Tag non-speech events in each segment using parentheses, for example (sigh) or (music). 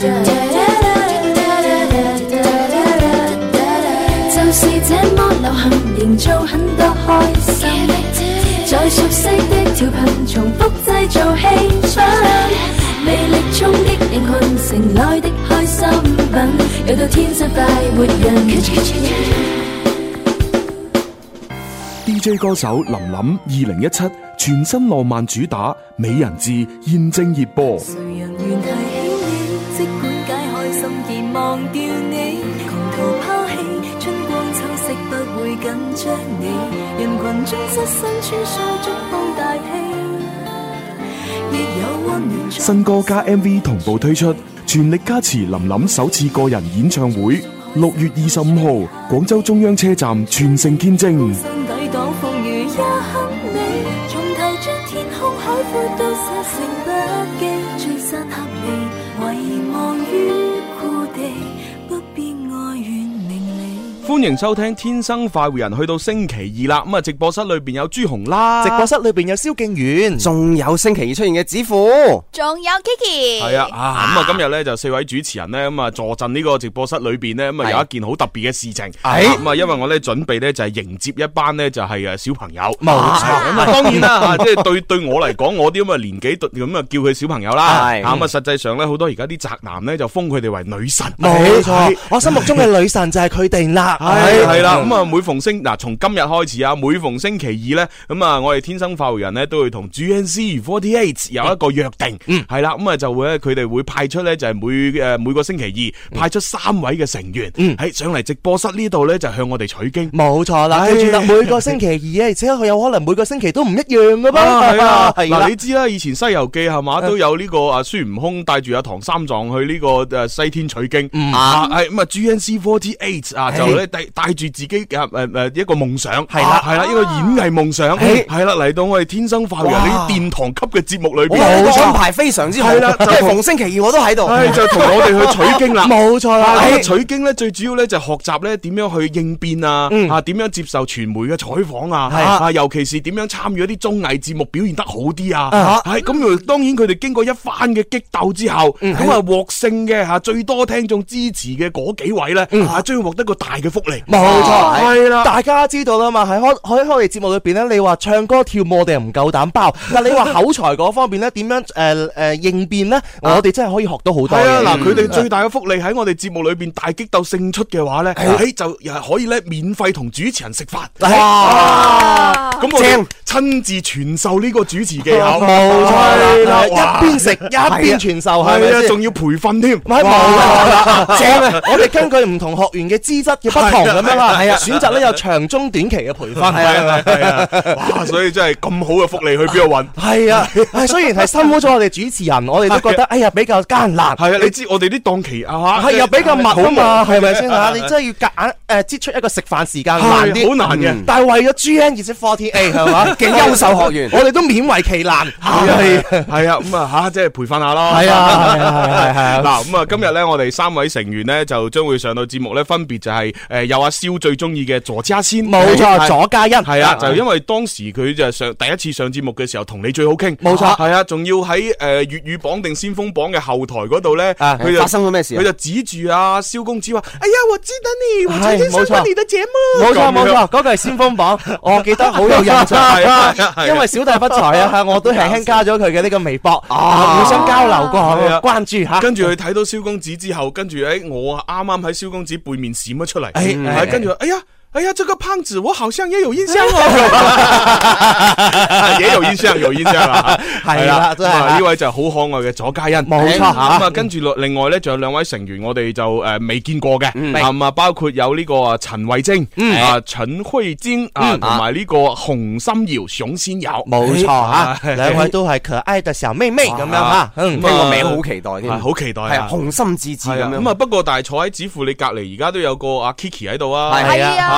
就是这么流行，营造很多开心。在熟悉的调频，重复制造气氛。魅力冲击，灵魂，城内的开心品，有到天生快活人。DJ 歌手林林，二零一七全新浪漫主打《美人志》现正热播。掉你，你，春光秋色不人群中失身穿大新歌加 MV 同步推出，全力加持林林首次个人演唱会。六月二十五号，广州中央车站，全城见证。欢迎收听《天生快活人》，去到星期二啦。咁啊，直播室里边有朱红啦，直播室里边有萧敬远，仲有星期二出现嘅子虎，仲有 Kiki。系啊，咁啊，今日咧就四位主持人咧咁啊，坐镇呢个直播室里边咧，咁啊有一件好特别嘅事情。系咁啊，因为我咧准备咧就系迎接一班咧就系诶小朋友。冇错，咁啊当然啦，即系对对我嚟讲，我啲咁嘅年纪咁啊叫佢小朋友啦。系咁啊，实际上咧好多而家啲宅男咧就封佢哋为女神。冇错，我心目中嘅女神就系佢哋啦。系系啦，咁啊每逢星嗱从今日开始啊，每逢星期二咧，咁啊我哋天生化狐人咧都会同 GNC Forty Eight 有一个约定，嗯系啦，咁啊就会咧佢哋会派出咧就系每诶每个星期二派出三位嘅成员，嗯喺上嚟直播室呢度咧就向我哋取经，冇错啦，记住啦，每个星期二啊，而且佢有可能每个星期都唔一样噶噃，系 (laughs) 啊，(laughs) 嗱你知啦，以前西游记系嘛都有呢个啊孙悟空带住阿唐三藏去呢个诶西天取经，啊，系咁啊 GNC Forty Eight 啊就咧。带住自己嘅诶诶一個夢想，係啦系啦，一個演藝夢想，係啦嚟到我哋天生化育人呢啲殿堂級嘅節目裏邊，上排非常之係啦，逢星期二我都喺度，就同我哋去取經啦，(laughs) 冇錯啦。取經咧最主要咧就學習咧點樣去應變啊，嚇點樣接受傳媒嘅採訪啊，啊尤其是點樣參與一啲綜藝節目表現得好啲啊，咁。當然佢哋經過一番嘅激鬥之後，咁啊獲勝嘅吓最多聽眾支持嘅嗰幾位咧嚇將获獲得個大嘅。福利。冇錯，系啦，大家知道啦嘛。喺開喺开嚟節目裏边咧，你話唱歌跳舞，我哋唔夠膽包。(laughs) 但你話口才嗰方面咧，點樣诶诶應變咧？我哋真係可以學到好多。系啊，嗱，佢哋最大嘅福利喺我哋節目裏边大激鬥勝出嘅話咧，喺就又係可以咧免費同主持人食飯。(laughs) 哇！咁正，亲親自傳授呢個主持技巧，(laughs) 冇錯啦。一邊食一邊傳授，係啊，仲要培訓添。唔係冇錯正。我哋根據唔同學員嘅資質嘅不。咁样啦，系 (laughs) 啊，选择咧有长中短期嘅培训，系啊，系啊，哇！所以真系咁好嘅福利去边度揾？系啊，虽然系辛苦咗我哋主持人，我哋都觉得哎呀比较艰难。系啊，你知我哋啲档期啊嚇，係啊比较密啊嘛，系咪先嚇？你真系要夹硬诶，挤出一个食饭时间难啲，好难嘅。但系为咗 g N 而且 Forty A (laughs) 系嘛，嘅优秀学员，我哋都勉为其难。系啊，係啊，咁啊吓，即系培训下咯。系啊，系系係。(laughs) 嗱咁啊，今日咧我哋三位成员咧就将会上到节目咧，分别就系誒。诶，又阿萧最中意嘅左嘉欣，冇错，左嘉欣系啊，就因为当时佢就上第一次上节目嘅时候，同你最好倾，冇错，系啊，仲要喺诶粤语绑定先锋榜嘅后台嗰度咧，佢就发生咗咩事？佢就指住阿萧公子话：，哎呀，我知得你，我曾经上过你的节目，冇错冇错，嗰句系先锋榜，我记得好有印象，(laughs) 因为小弟不才啊，(laughs) 我都轻轻加咗佢嘅呢个微博互相交流过去啊，关注吓，跟住佢睇到萧公子之后，跟住诶，我啱啱喺萧公子背面闪咗出嚟。哎，系跟住哎呀哎呀，这个胖子我好像也有印象哦，(laughs) 也有印象，有印象 (laughs) 啦，系啊，呢位就系好可爱嘅左嘉欣，冇错吓。咁啊，跟住落另外咧，仲有两位成员，我哋就诶未见过嘅，咁啊，包括有呢个啊陈慧晶，啊陈慧晶啊，同埋呢个洪心瑶、上先瑶，冇错 (laughs) 吓，两位都系可爱的小妹妹咁样吓，听个名好期待添，好期待系啊，红心稚稚咁样。咁啊，不过但系坐喺子父你隔篱而家都有个阿 Kiki 喺度啊，系啊。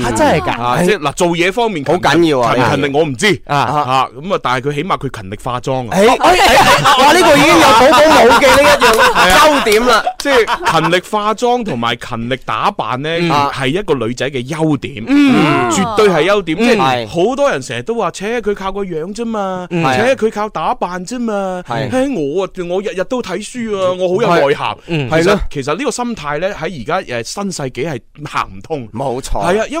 系真系噶，即系嗱做嘢方面好紧要啊！勤力我唔知啊，吓咁啊，但系佢起码佢勤力化妆啊，哇呢个已经有宝宝冇嘅呢一样 (laughs) 优点啦。即系勤力化妆同埋勤力打扮咧，系一个女仔嘅优点，绝对系优点。即系好多人成日都话：，且佢靠个样啫嘛，且佢靠打扮啫嘛。我啊，我日日都睇书啊，我好有内涵。系啦，其实呢个心态咧喺而家诶新世纪系行唔通，冇错。系啊，因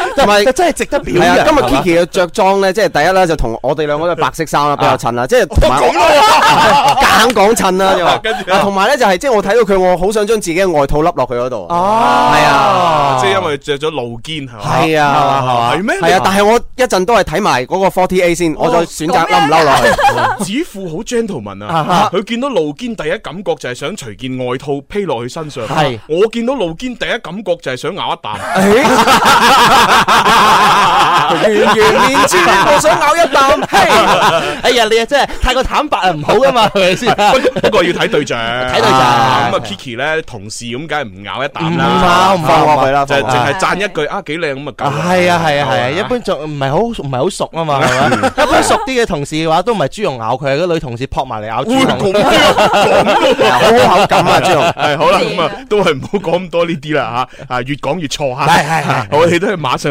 (laughs) 同埋 (laughs) 真係值得表扬。今日 Kiki 嘅着裝咧，即係第一咧就同我哋兩個都白色衫啦，比較襯啦，即係講緊啊，揀 (laughs) 講襯啦，又跟住。同埋咧就係即係我睇到佢，我好想將自己嘅外套笠落佢嗰度。哦，係啊，即係因為着咗露肩係嘛。係啊，係咩？係啊，但係我一陣都係睇埋嗰個 Forty A 先，我再選擇笠唔笠落去。只富好 gentleman 啊，佢見到露肩第一感覺就係想隨件外套披落佢身上。係，我見到露肩第一感覺就係想咬一啖。完 (laughs) 完面猪，我想咬一啖。(laughs) 哎呀，你啊真系太过坦白啊，唔好噶嘛，系 (laughs) 咪先？不过要睇对象，睇对象。咁啊，Kiki 咧同事咁，梗系唔咬一啖啦。唔放唔放过佢啦，就净系赞一句啊，几靓咁啊。系啊系啊系啊，一般就唔系好唔系好熟啊嘛，系一般熟啲嘅同事嘅话，都唔系猪肉咬佢，个女同事扑埋嚟咬猪好好口感啊，猪肉。系好啦，咁啊都系唔好讲咁多呢啲啦吓啊，越讲越错吓。系系系，我哋都系马上。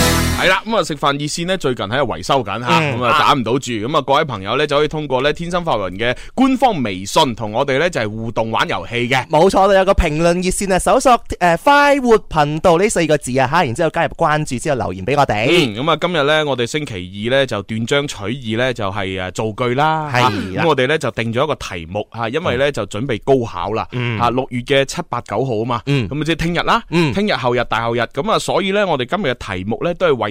系啦，咁啊食饭热线咧最近喺度维修紧吓，咁啊打唔到住，咁啊各位朋友咧就可以通过咧天心发文嘅官方微信同我哋咧就系互动玩游戏嘅，冇错啦，有个评论热线啊，搜索诶快活频道呢四个字啊吓，然之后加入关注之后留言俾我哋。咁啊今日咧我哋星期二咧就断章取义咧就系诶造句啦，咁我哋咧就定咗一个题目吓，因为咧就准备高考啦，吓六月嘅七八九号啊嘛，咁即系听日啦，听日后日大后日，咁啊所以咧我哋今日嘅题目咧都系为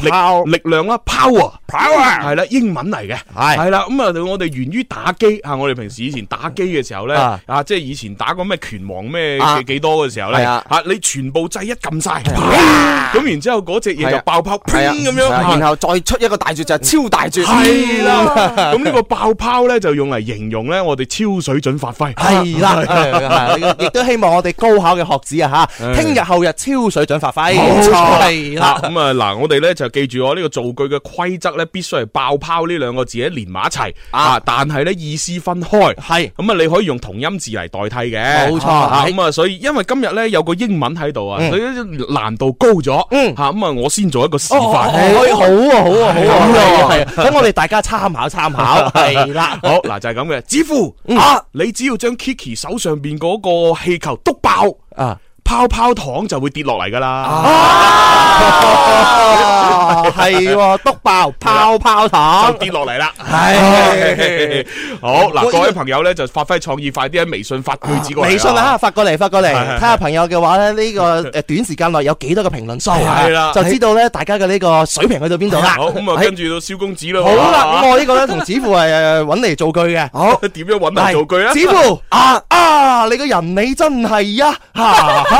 力力量啦，power，power 系啦，英文嚟嘅系系啦，咁啊，我哋源于打机吓，我哋平时以前打机嘅时候咧，啊，即系以前打个咩拳王咩几多嘅时候咧，吓你全部掣一揿晒，咁然之后嗰只嘢就爆抛，咁样，然后再出一个大绝就系超大绝，系啦，(laughs) 咁呢个爆泡咧就用嚟形容咧我哋超水准发挥，系啦，(laughs) 亦都希望我哋高考嘅学子啊吓，听日后日超水准发挥，冇错啦，咁啊嗱，我哋咧就。记住我呢个造句嘅规则咧，必须系爆抛呢两个字，连埋一齐啊！但系咧意思分开，系咁啊，你可以用同音字嚟代替嘅，冇错。咁啊，所以因为今日咧有个英文喺度啊，难度高咗，嗯，吓咁啊，我先做一个示范，好啊，好啊，好啊，系啊，咁我哋大家参考参考，系 (laughs) 啦，好嗱就系咁嘅，指乎啊，你只要将 Kiki 手上边嗰个气球督爆啊！泡泡糖就会跌落嚟噶啦，系 (laughs) 喎，笃爆泡泡糖就跌落嚟啦。系 (laughs) 好嗱，各位朋友咧就发挥创意，快啲喺微信发句子过嚟。微信啊，发过嚟，发过嚟，睇下朋友嘅话咧，呢个诶 (laughs) 短时间内有几多个评论数，就知道咧大家嘅呢个水平去到边度啦。好咁啊，跟住到萧公子啦。好啦，咁我呢个咧同子父系揾嚟做句嘅。好，点样揾嚟做句啊？子父啊啊，你个人你真系啊！吓。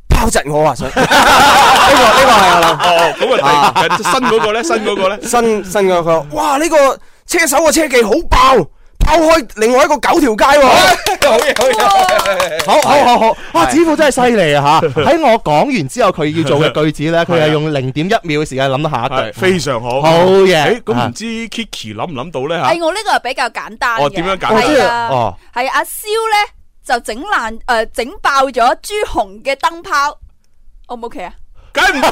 抛窒我啊！想 (laughs) 呢个呢个系啊，哦，咁啊睇，新嗰个咧，(laughs) 新嗰个咧，新新嗰佢，哇！呢个车手嘅车技好爆，抛开另外一个九条街好嘢，好嘢，好好好好，哇！子傅真系犀利啊！吓，(laughs) 喺我讲完之后，佢要做嘅句子咧，佢系用零点一秒嘅时间谂到下一句，非常好，好嘢。咁唔知 Kiki 谂唔谂到咧吓？诶，我呢个系比较简单嘅，点样简单啊？系阿萧咧。就整烂诶，整爆咗朱红嘅灯泡，o 唔 o k 啊，梗唔得，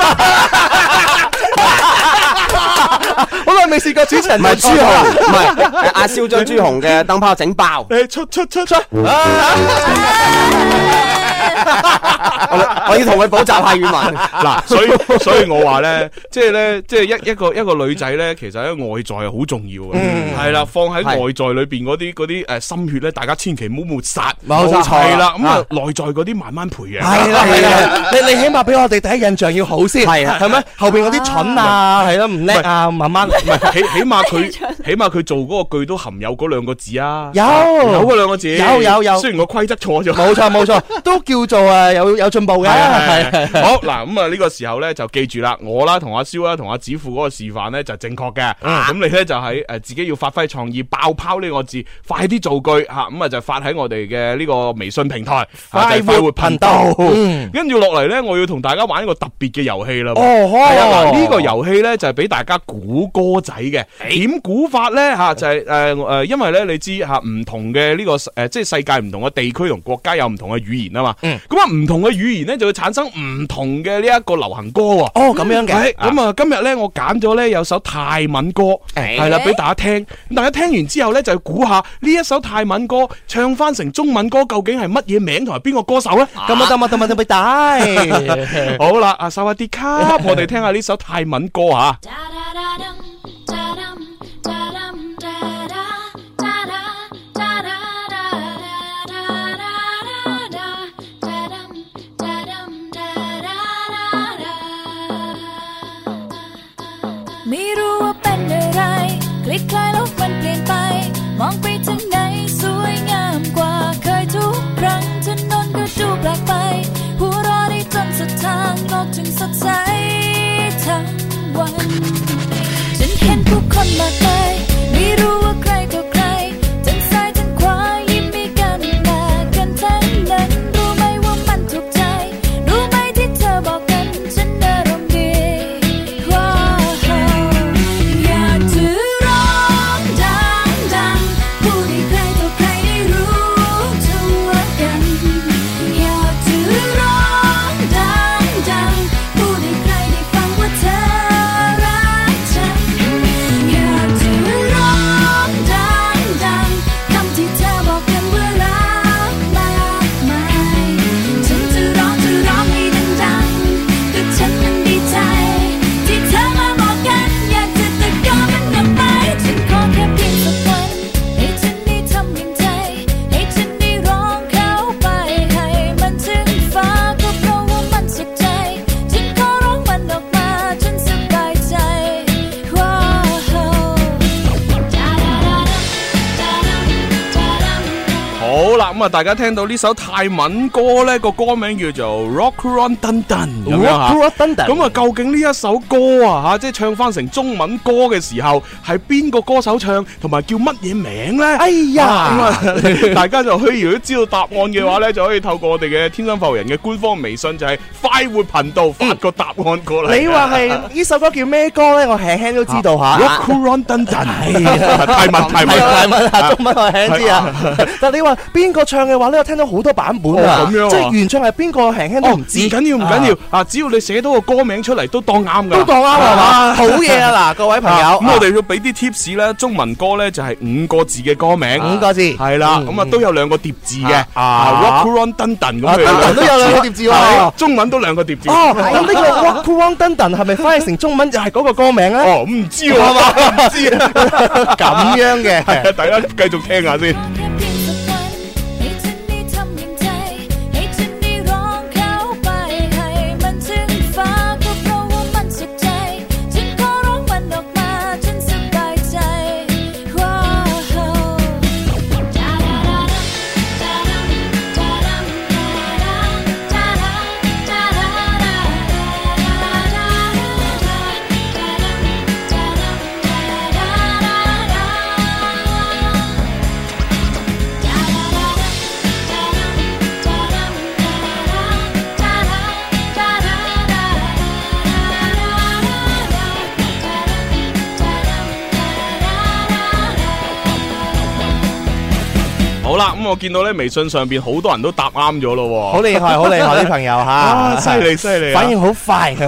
我 (laughs) 耐未试过主持人，唔系朱红，唔系阿萧将朱红嘅灯泡整爆，出出出出。(laughs) (laughs) 我要同佢补习下语文嗱，所以 (laughs) 所以我话咧，即系咧，即系一一个一个女仔咧，其实咧外在系好重要嘅，系啦，放喺外在里边嗰啲嗰啲诶心血咧，大家千祈唔好抹杀，冇错系啦，咁啊，内在嗰啲慢慢培养，系啦，系啦，你你起码俾我哋第一印象要好先，系啊，系咩？后边嗰啲蠢啊，系咯，唔叻啊，慢慢唔系起起码佢 (laughs) 起码佢做嗰个句都含有嗰两个字啊，有有嗰两个字，有有有，虽然个规则错咗，冇错冇错都。叫做啊有有進步嘅，(laughs) 好嗱咁啊呢個時候咧就記住啦，我啦同阿萧啦同阿子富嗰個示範咧就正確嘅，咁你咧就喺诶自己要發揮創意，爆泡呢個字，快啲造句吓，咁啊就發喺我哋嘅呢個微信平台快活频道，跟住落嚟咧，我要同大家玩一個特別嘅遊戲啦。哦，啊，嗱呢個遊戲咧就係俾大家估歌仔嘅點估法咧吓就係诶诶，因為咧你知吓唔同嘅呢個诶即系世界唔同嘅地區同國家有唔同嘅語言啊嘛。嗯，咁啊，唔同嘅语言咧，就会产生唔同嘅呢一个流行歌喎。哦，咁样嘅。咁啊，今日咧，我拣咗咧有首泰文歌，系啦，俾大家听。大家听完之后咧，就估下呢一首泰文歌唱翻成中文歌，究竟系乜嘢名同埋边个歌手咧？咁啊，得嘛得嘛得，俾大。(laughs) 好啦，阿萨阿迪卡，我哋听下呢首泰文歌吓。Klick klein auf 首泰文歌咧，个歌名叫做 Rock r u n d o n 咁样吓。咁啊，究竟呢一首歌啊，吓即系唱翻成中文歌嘅时候，系边个歌手唱，同埋叫乜嘢名咧？哎呀，啊、(laughs) 大家就去。如果知道答案嘅话咧，就可以透过我哋嘅天生浮人嘅官方微信，就系快活频道发个答案过嚟。你话系呢首歌叫咩歌咧？我轻轻都知道吓。Rock r u n d o n 泰文，泰文，泰文，中文我轻知啊。但系你话边个唱嘅话咧，我听到。好多版本啊！即系原唱系边个，轻轻都唔知。唔紧要，唔紧要。啊！只要你写到个歌名出嚟，都当啱噶。都当啱系嘛？好嘢啊！嗱，(laughs) 各位朋友，咁我哋要俾啲 tips 咧。中文歌咧就系五个字嘅歌名，五个字系啦。咁啊都有两个叠字嘅啊，Rock o u n d u n Dun 咁样，都有两个叠字。中文都两个叠字。哦，咁呢个 (laughs) Rock o u n d u n Dun 系咪翻译成中文就系嗰个歌名啊？(laughs) 哦，唔知喎，唔知咁样嘅，大家继续听下先。我見到咧微信上边好多人都答啱咗咯，好厲害，好厲害 (laughs) 啲朋友吓，犀利犀利，反應好快，(laughs) 係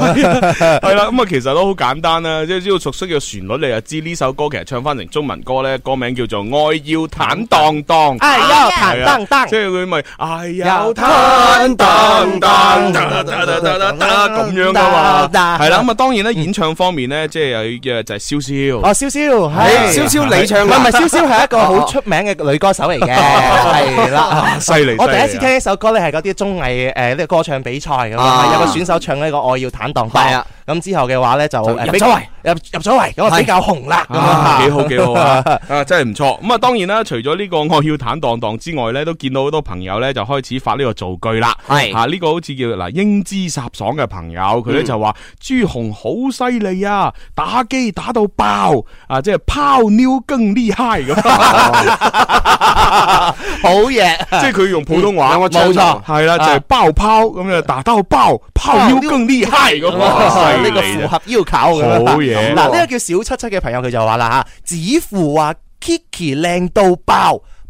啦。咁啊，其實都好簡單啦，即係只要熟悉嘅旋律，你就知呢首歌其實唱翻成中文歌咧，歌名叫做《愛要坦要坦荡荡，即係佢咪，坦荡荡，咁樣噶嘛，係啦。咁啊，當然咧演唱方面咧，即係又嘅就係蕭蕭，哦，蕭蕭，萧萧你唱，唔系唔係，蕭蕭係一個好出名嘅女歌手嚟嘅。(laughs) 系啦，犀利！我第一次听呢首歌咧，系嗰啲综艺诶，呢个歌唱比赛咁啊，有个选手唱呢个《爱要坦荡》，系啊。咁之後嘅話咧就入咗围，入入咗围，咁啊比較紅啦，幾好好 (laughs) 啊，真系唔錯。咁啊當然啦，除咗呢個我要坦荡荡之外咧，都見到好多朋友咧就開始發呢個造句啦。系啊，呢個好似叫嗱英姿飒爽嘅朋友佢咧就話朱紅好犀利啊，打機打到爆啊，即係拋妞更厉害咁。(laughs) 好嘢，即係佢用普通話冇錯，係啦，就係爆抛咁啊，打到爆拋妞更厉害咁啊。(laughs) 呢個符合要求咁啦。嗱，呢個叫小七七嘅朋友佢就話啦吓，只乎話 Kiki 靓到爆。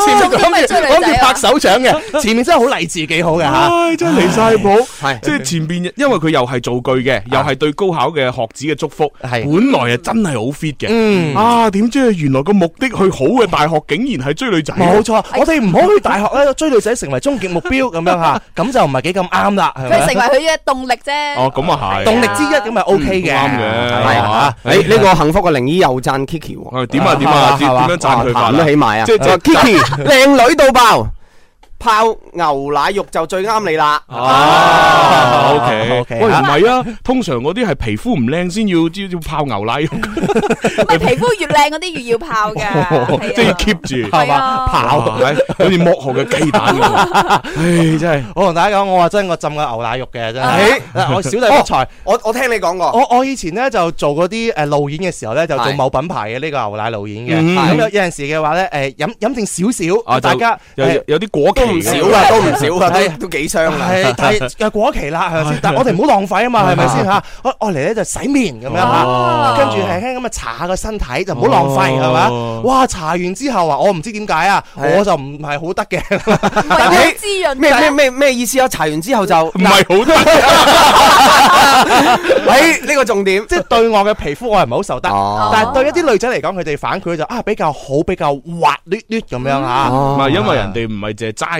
前咁讲住拍手掌嘅，前面真系好励志，几好嘅吓。真系离晒谱，系即系前边，因为佢又系造句嘅，又系对高考嘅学子嘅祝福。系本来啊，真系好 fit 嘅。嗯啊，点知原来个目的去好嘅大学，竟然系追女仔。冇错，我哋唔可以大学咧追女仔成为终极目标咁样吓，(laughs) 咁就唔系几咁啱啦。佢成为佢嘅动力啫。哦，咁啊系，动力之一咁咪 OK 嘅，啱嘅系啊。诶，呢个幸福嘅灵医又赞 Kiki，点啊点啊，点样赞佢？赞得起埋啊，即系 Kiki。(laughs) 靓女到爆！泡牛奶肉就最啱你啦！哦，O K，喂，唔系啊，通常嗰啲系皮肤唔靓先要，要要泡牛奶肉。系皮肤越靓嗰啲越要泡噶，(laughs) 即系要 keep 住系嘛，泡，同埋好似剥后嘅鸡蛋咁，(laughs) 真系。我同大家讲，我话真我浸过牛奶肉嘅，真系。我小弟不才，我我听你讲过。我我以前咧就做嗰啲诶露演嘅时候咧，就做某品牌嘅呢个牛奶露演嘅。咁有有阵时嘅话咧，诶饮饮定少少，大家有有啲果唔少啊，都唔少噶，都都幾箱啊！係，但系又過咗期啦。(laughs) 但我哋唔好浪費啊嘛，係咪先吓？我我嚟咧就洗面咁樣吓，跟住輕輕咁啊搽下個身體，就唔好浪費係嘛？哇！搽完之後啊，我唔知點解啊，我就唔係好得嘅。維滋咩咩咩咩意思啊？搽完之後就唔係好得。(laughs) 喂，呢個重點，即系對我嘅皮膚，我係唔好受得。但係對一啲女仔嚟講，佢哋反佢就啊比較好，比較滑捋捋咁樣啊。唔係因為人哋唔係淨係斋。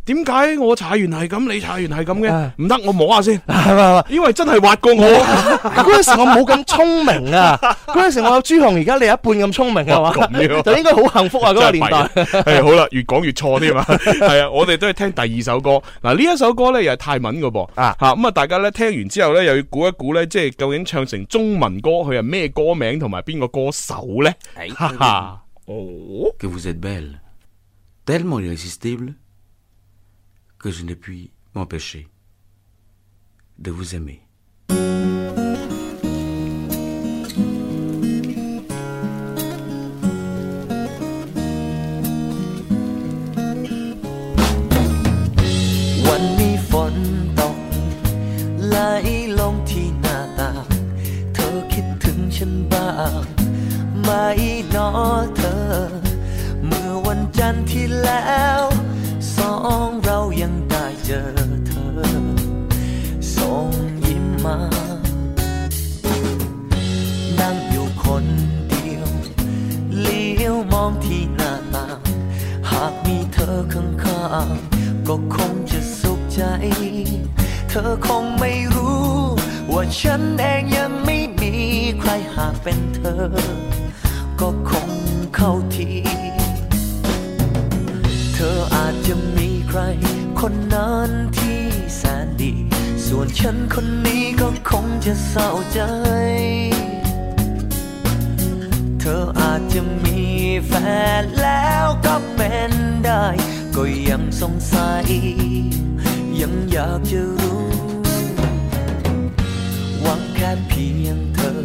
点解我踩完系咁，你踩完系咁嘅？唔得，我摸下先。系 (laughs) 咪？因为真系滑过我。(laughs) 嗰阵时我冇咁聪明啊。(laughs) 嗰阵时我有朱红而家你一半咁聪明系嘛？就应该好幸福啊！嗰个年代系好啦，越讲越错添嘛。系啊，我哋都系听第二首歌。嗱，呢一首歌咧又系泰文嘅噃啊吓。咁啊，大家咧听完之后咧又要估一估咧，即系究竟唱成中文歌，佢系咩歌名同埋边个歌手咧？哈哈。que je ne puis m'empêcher de vous aimer. ไหมเนาะเธอ เมื่อวันจันทร์ที่แล้วอเธอส่งยิ้มมา นั่งอยู่คนเดียว เลี้ยวมองที่หน้าต่างหากมีเธอข้างข้ๆก็คงจะสุขใจ เธอคงไม่รู้ ว่าฉันเองยังไม่มีใครหากเป็นเธอ ก็คงเข้าทีเธออาจจะมีใครคนนั้นที่แสนดี ส่วนฉันคนนี้ก็คงจะเศร้าใจ เธออาจจะมีแฟนแล้วก็เป็นได้ ก็ยังสงสัยยังอยากจะรู้ หวังแค่เพียงเธอ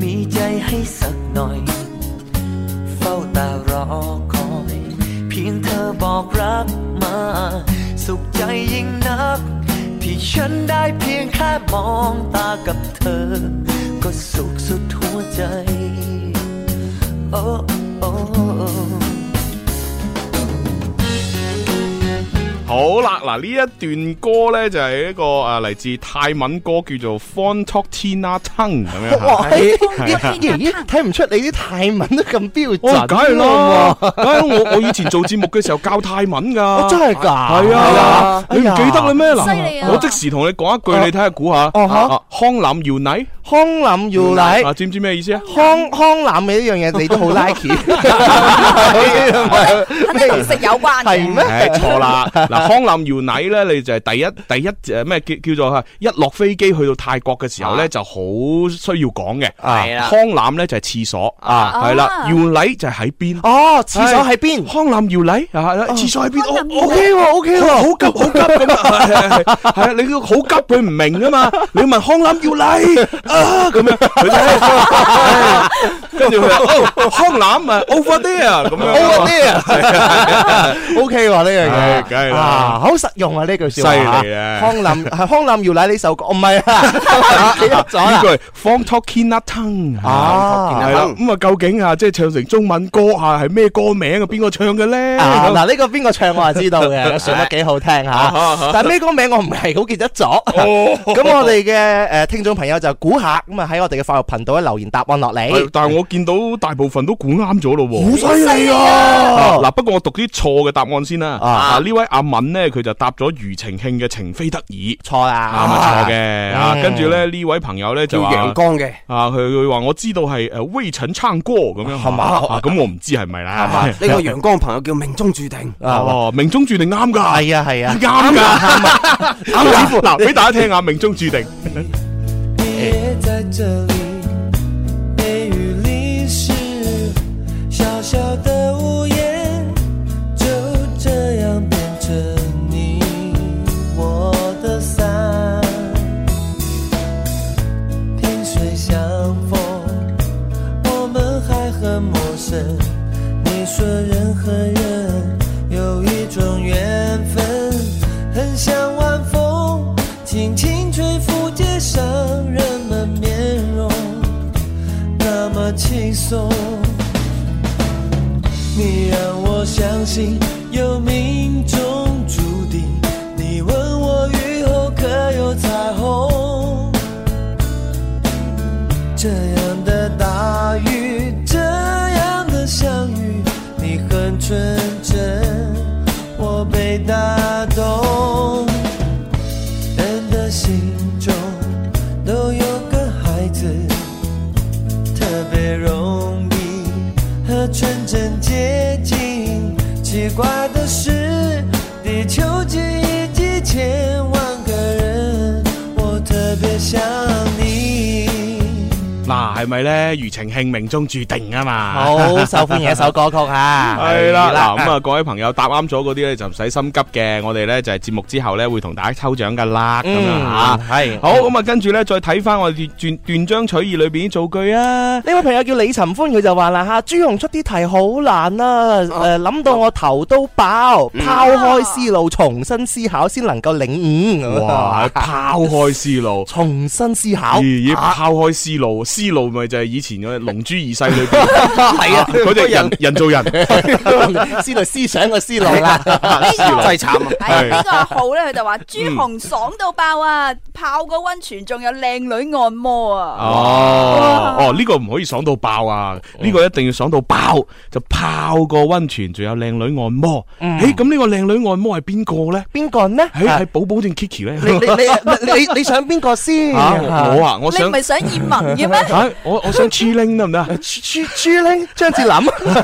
มีใจให้สักหน่อย เฝ้าตารอคอย เพียงเธอบอกรักมาสุขใจยิ่งนัก ที่ฉันได้เพียงแค่มองตากับเธอ ก็สุขสุดหัวใจโอ้โอ้好啦，嗱呢一段歌咧就系一个诶嚟自泰文歌叫做《Fontotina t o n g 咁样。哇，咦爷睇唔出你啲泰文都咁标准。梗系啦，梗系我我以前做节目嘅时候教泰文噶。我真系噶。系啊，你记得啦咩？我即时同你讲一句，你睇下估下。哦康林摇奶。康林摇奶。啊，知唔知咩意思啊？康康林嘅呢样嘢你都好 Nike。系 (laughs) 咪同食有关？系咩？错啦。康林摇奶咧，你就系第一第一诶咩叫叫做吓，一落飞机去到泰国嘅时候咧，就好需要讲嘅。系康林咧就系厕所啊，系啦，摇奶就系喺边。哦，厕所喺边？康林摇奶啊，厕所喺边？O K o K 好急好急咁啊！系 (laughs) 啊，你好急佢唔明啊嘛，你问康林摇奶啊咁样，跟住佢康林啊 over there 咁样，over there，O (laughs) K 喎呢样嘢，梗系啦。啊，好实用啊！呢句笑话，康林系 (laughs) 康林要奶呢首歌，唔系啊，(laughs) (laughs) 咗呢句 From Talking Not Tongue 啊，咁啊，究竟啊，即系唱成中文歌啊，系咩歌名啊？边个唱嘅咧？嗱，呢个边个唱我系知道嘅，唱得几好听吓。但系咩歌名我唔系好记得咗。咁我哋嘅诶听众朋友就估下，咁啊喺我哋嘅法律频道留言答案落嚟。但系我见到大部分都估啱咗咯喎，好犀利啊！嗱，不过我读啲错嘅答案先啦。啊，呢位阿。问呢，佢就答咗庾澄庆嘅情非得已，错啦，唔系错嘅。啊，跟住咧呢位朋友咧就阳光嘅，啊佢佢话我知道系诶微晨唱歌咁样系嘛，咁我唔知系咪啦。(laughs) 呢个阳光朋友叫命中注定，哦，命中注定啱噶，系啊系啊，啱噶。啱 (laughs) 嗱，俾大家听下命中注定。在这里，雨淋小小的。你说人和人有一种缘分，很像晚风，轻轻吹拂街上人们面容，那么轻松。你让我相信有命中注定，你问我雨后可有彩虹。这。样。纯真，我被打动。人的心中都有个孩子，特别容易和纯真接近。奇怪的是，地球人。系咪咧？余情慶命中注定啊嘛！好收迎一首歌曲吓，系 (laughs) 啦，嗱咁啊，各位朋友答啱咗嗰啲咧就唔使心急嘅，我哋咧就系节目之后咧会同大家抽奖噶啦，咁啊，系好咁啊，跟住咧再睇翻我断断章取义里边啲造句啊！呢位朋友叫李陈欢，佢就话啦吓，朱红出啲题好难啊！诶，谂到我头都爆，抛开思路，重新思考先能够领悟。哇！抛开思路，(laughs) 重新思考，要抛开思路，思路。咪就系以前嘅《龙珠二世》里边，系啊，佢就人人造人，(laughs) 思嚟思想嘅思路啦，(laughs) (laughs) 真系惨啊！呢个好咧，佢就话朱红爽到爆啊，泡个温泉仲有靓女按摩啊！哦，哦呢个唔可以爽到爆啊！呢个一定要爽到爆，就泡个温泉仲有靓女按摩。诶，咁呢个靓女按摩系边个咧？边个咧？系系宝宝定 Kiki 咧？你你你你想边个先？我啊，我想系想叶文嘅咩？我我想 (laughs) 朱玲得唔得啊？朱朱朱玲，张智霖，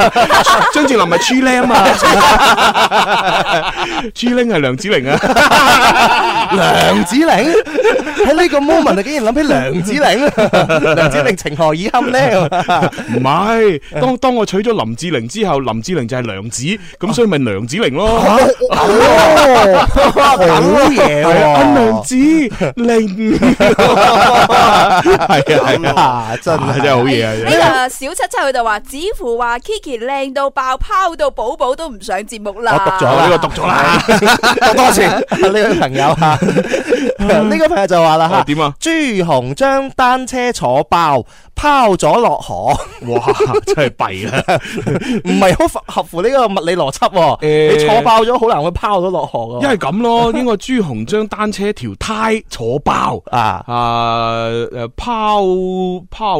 (laughs) 张智霖咪朱玲啊嘛？(laughs) 朱玲系梁子玲啊？梁子玲喺呢个 moment 你竟然谂起梁子玲，梁子玲情何以堪呢？唔系，当当我娶咗林志玲之后，林志玲就系梁子，咁所以咪梁子玲咯？好嘢，阿梁子玲，系啊系啊。真系真系好嘢啊！呢个小七七佢就话，似乎话 Kiki 靓到爆，抛到宝宝都唔上节目啦。我读咗呢个读咗啦，(laughs) 多谢 (laughs) 呢位朋友吓，(laughs) 呢个朋友就话啦吓，点啊？朱红将单车坐爆，抛咗落河，哇，真系弊啦，唔系好合乎呢个物理逻辑。你坐爆咗，好难会抛咗落河噶。因为咁咯，应该朱红将单车条胎坐爆啊啊诶，抛抛。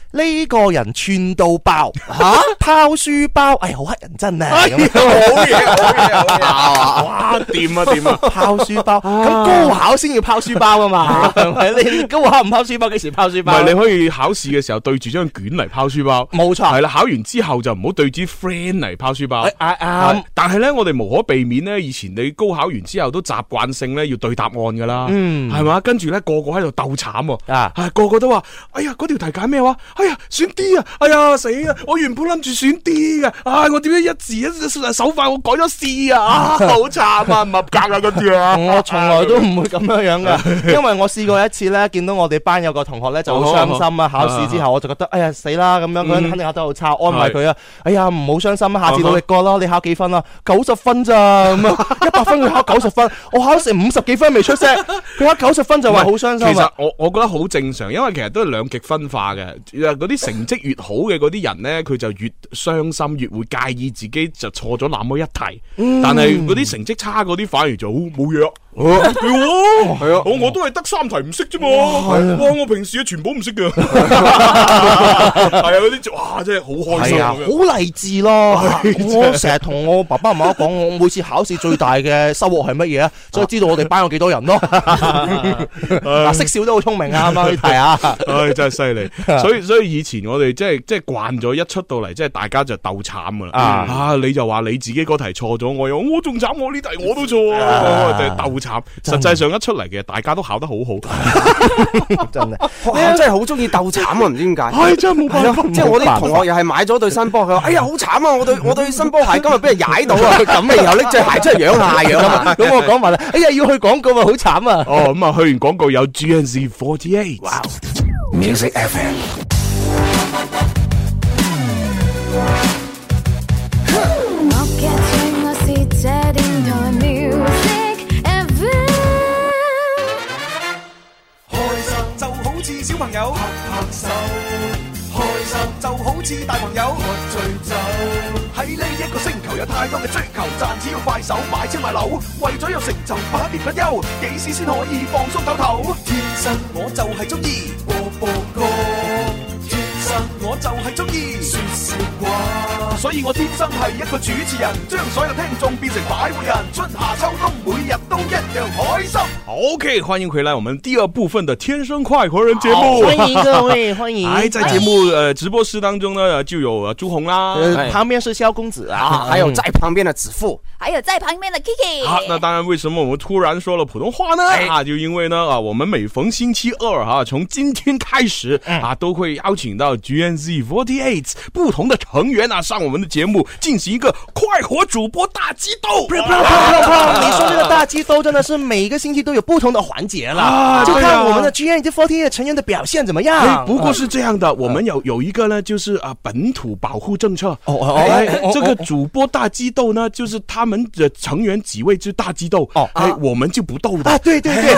呢个人串到爆吓，抛书包，哎，好乞人憎啊！好嘢，好嘢，好嘢！哇，掂啊掂，抛书包。咁高考先要抛书包啊嘛？你高考唔抛书包，几时抛书包？唔系你可以考试嘅时候对住张卷嚟抛书包，冇错。系啦，考完之后就唔好对住 friend 嚟抛书包。啊啊，但系咧，我哋无可避免咧，以前你高考完之后都习惯性咧要对答案噶啦，系嘛？跟住咧个个喺度斗惨啊，系个个都话：哎呀，嗰条题解咩话？哎呀，选 D 啊！哎呀，死啊！我原本谂住选 D 嘅，唉，我点样一字字手快，我改咗 C 啊！(laughs) 好惨啊，唔合格啊，嗰啲啊！我从来都唔会咁样样噶，(laughs) 因为我试过一次咧，见到我哋班有个同学咧就好伤心啊。考试之后我就觉得，哎呀，死啦咁样，佢肯定考得好差，安慰佢啊！哎呀，唔好伤心，下次努力过咯，你考几分啊？九十分咋？咁啊，(laughs) 一百分佢考九十分，我考成五十几分未出声，佢考九十分就话好伤心。其实我我觉得好正常，因为其实都系两极分化嘅。嗰啲成绩越好嘅嗰啲人咧，佢就越伤心，越会介意自己就错咗那么一题。但系嗰啲成绩差嗰啲反而就好冇嘢。哦，系啊，我我都系得三题唔识啫嘛。哇，我平时啊全部唔识嘅。系啊，嗰啲哇真系好开心好励志咯。我成日同我爸爸妈妈讲，我每次考试最大嘅收获系乜嘢啊？所以知道我哋班有几多人咯。(laughs) 嗱，识少都好聪明啊，阿妈你啊。唉，真系犀利。所以，所以。即以前我哋即系即系惯咗，一出到嚟即系大家就斗惨噶啦。啊，你就话你自己嗰题错咗，我又我仲惨，我呢题我都错，就斗惨。实际上一出嚟嘅大家都考得好好，(laughs) 真嘅。我真系好中意斗惨啊！唔知点解系真 (laughs) 冇办法。即系我啲同学又系买咗对新波，佢话：哎呀，好惨啊！我对 (laughs) 我对新波鞋今日俾人踩到啊！咁然后拎只鞋出嚟养下咁啊。咁我讲埋啦：哎呀，要去广告啊，好惨啊！哦，咁啊，去完广告有 G N C forty eight。Music FM。朋友拍拍手，开心就好似大朋友。喝醉酒，喺呢一个星球有太多嘅追求，赚钱快手，买车买楼，为咗有成就，百年不休。几时先可以放松透透？天生我就系中意播歌。我就系中意说笑话，所以我天生系一个主持人，将所有听众变成摆活人。春夏秋冬，每日都一样开心。OK，欢迎回来我们第二部分的《天生快活人》节目。(laughs) 欢迎各位，欢迎。(laughs) 哎，在节目呃直播室当中呢，就有朱红啦，旁边是萧公子啊，(laughs) 还有在旁边的子富，还有在旁边的 Kiki。好，那当然，为什么我们突然说了普通话呢？啊，就因为呢啊，我们每逢星期二哈，从今天开始啊，都会邀请到。G N Z Forty Eight 不同的成员啊，上我们的节目进行一个快活主播大激斗。你说这个大激斗真的是每一个星期都有不同的环节了，就看我们的 G N Z Forty Eight 成员的表现怎么样。不过是这样的，我们有有一个呢，就是啊，本土保护政策。哦哦哎，这个主播大激斗呢，就是他们的成员几位之大激斗。哦，哎，我们就不斗了啊。对对对，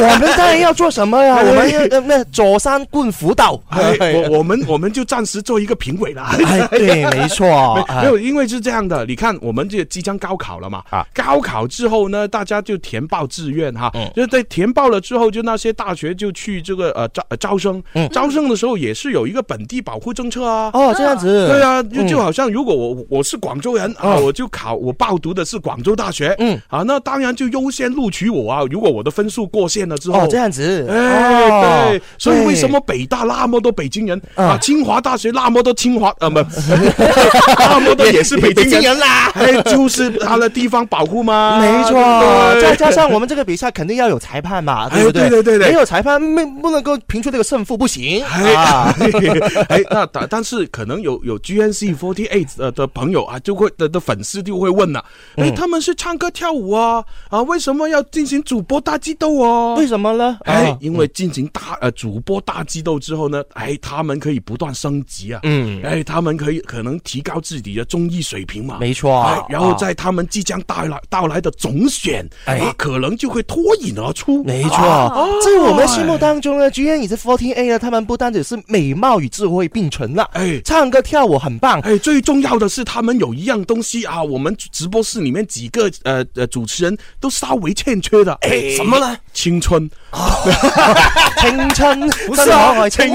我们当然要做什么呀？我们要那三山辅导。哎，我我们。(laughs) 我们就暂时做一个评委了，对，没错，(laughs) 没有，因为是这样的，你看，我们这即将高考了嘛啊，高考之后呢，大家就填报志愿哈，就在填报了之后，就那些大学就去这个呃招招生，招生的时候也是有一个本地保护政策啊，哦，这样子，对啊，就好像如果我我是广州人啊，我就考我报读的是广州大学，嗯，啊，那当然就优先录取我啊，如果我的分数过线了之后，哦，这样子，哎，对，所以为什么北大那么多北京人？啊，清华大学那么多清华啊，不，(laughs) 那么多也是北京人啦。哎，就是他的地方保护吗？没错。再加上我们这个比赛肯定要有裁判嘛，对不对？对对对对，没有裁判没不能够评出这个胜负不行啊。哎，那但但是可能有有 G N C forty eight 呃的朋友啊，就会的的粉丝就会问了，哎，他们是唱歌跳舞啊，啊为什么要进行主播大激斗哦？为什么呢？哎，因为进行大呃主播大激斗之后呢，哎，他们可以。不断升级啊，嗯，哎，他们可以可能提高自己的综艺水平嘛？没错，然后在他们即将到来到来的总选，哎，可能就会脱颖而出。没错，在我们心目当中呢，居然已是 fourteen a 了，他们不单只是美貌与智慧并存了，哎，唱歌跳舞很棒，哎，最重要的是他们有一样东西啊，我们直播室里面几个呃呃主持人都稍微欠缺的，什么呢？青春，青春，(laughs) (laughs) 不是啊，我也青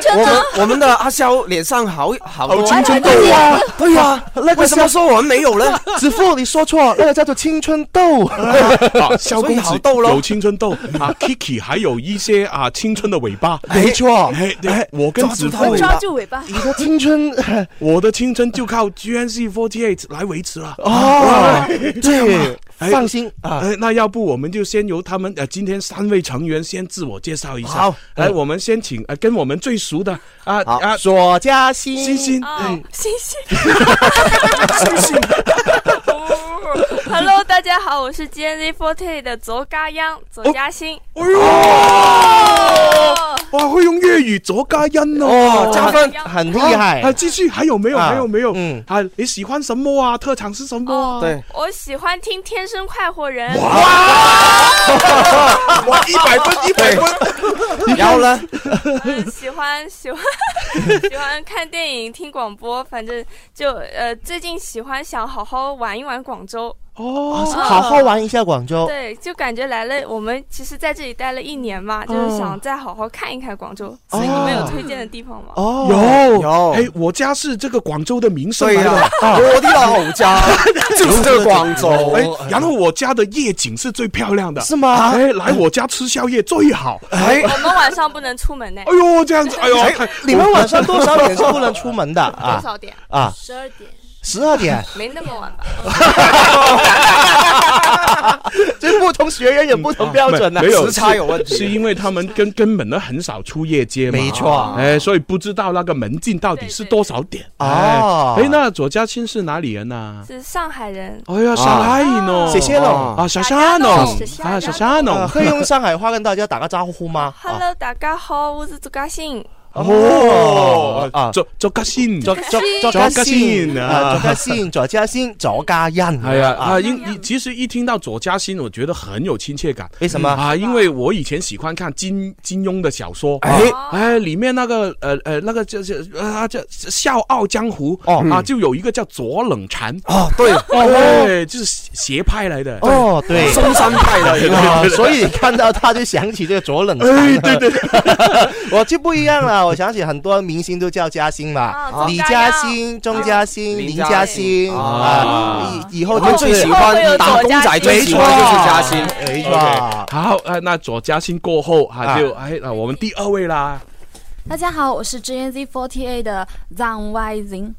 春啊。我们的阿肖脸上好好青春痘啊！对呀，那个为什么说我们没有呢？子父，你说错，那个叫做青春痘。(laughs) 啊，公子好有青春痘啊，Kiki 还有一些啊青春的尾巴。没错，哎，我跟子父抓住尾巴，你的青春，(laughs) 我的青春就靠 GNC forty eight 来维持了。哦，对。放心啊！哎，那要不我们就先由他们呃，今天三位成员先自我介绍一下。好，来我们先请呃，跟我们最熟的啊啊，左嘉欣欣欣嗯，欣欣，哈哈哈欣欣，哈哈哈。Hello，大家好，我是 g n z Forte 的左嘉央、左嘉欣。哎呦！哇，会用粤语左嘉欣哦，加分很厉害。啊，继续，还有没有？还有没有？嗯，啊，你喜欢什么啊？特长是什么？对，我喜欢听《天生快活人》。哇！我一百分，一百分。然后呢？喜欢喜欢 (laughs) 喜欢看电影、听广播，反正就呃，最近喜欢想好好玩一玩广州。哦，好好玩一下广州。对，就感觉来了，我们其实在这里待了一年嘛，就是想再好好看一看广州。所以你们有推荐的地方吗？哦，有，哎，我家是这个广州的民生，(laughs) 我的老家 (laughs) 就是这个广州。哎，然后我家的夜景是最漂亮的，是吗？哎，来我家吃宵夜最好。哎，我们晚上不能出门呢。哎呦，这样子，哎呦，你们晚上多少点是不能出门的啊？多少点？啊，十二点。十二点，(laughs) 没那么晚吧？哈 (laughs) 这不同学员有不同标准有时差有问题。是因为他们根根本都很少出夜街嘛？没错，哎，所以不知道那个门禁到底是多少点啊？哎，那左家鑫是哪里人呢？是上海人。哎呀，上海人哦，谢谢生啊，小夏呢？啊，小夏呢？可以用上海话跟大家打个招呼吗？Hello，大家好，我是左家欣。哦，作作家先，作作作家先啊，作家先，作家先，左嘉欣，系 (laughs) 啊，啊，因其实一听到左嘉欣，我觉得很有亲切感。为什么啊？因为我以前喜欢看金金庸的小说，哎哎，里面那个，呃呃那个叫叫啊叫笑傲江湖，啊，就有一个叫左冷禅，哦，对，对，就是邪派来的，哦，对，嵩山派的，所以看到他就想起这个左冷，对对对，我就不一样了。我想起很多明星都叫嘉欣嘛，李嘉欣、钟嘉欣、林嘉欣啊，以以后就最喜欢打工仔最喜欢就是嘉欣，没错。好，那左嘉欣过后哈就哎，那我们第二位啦。大家好，我是 G N Z f o 的 t Y Z。n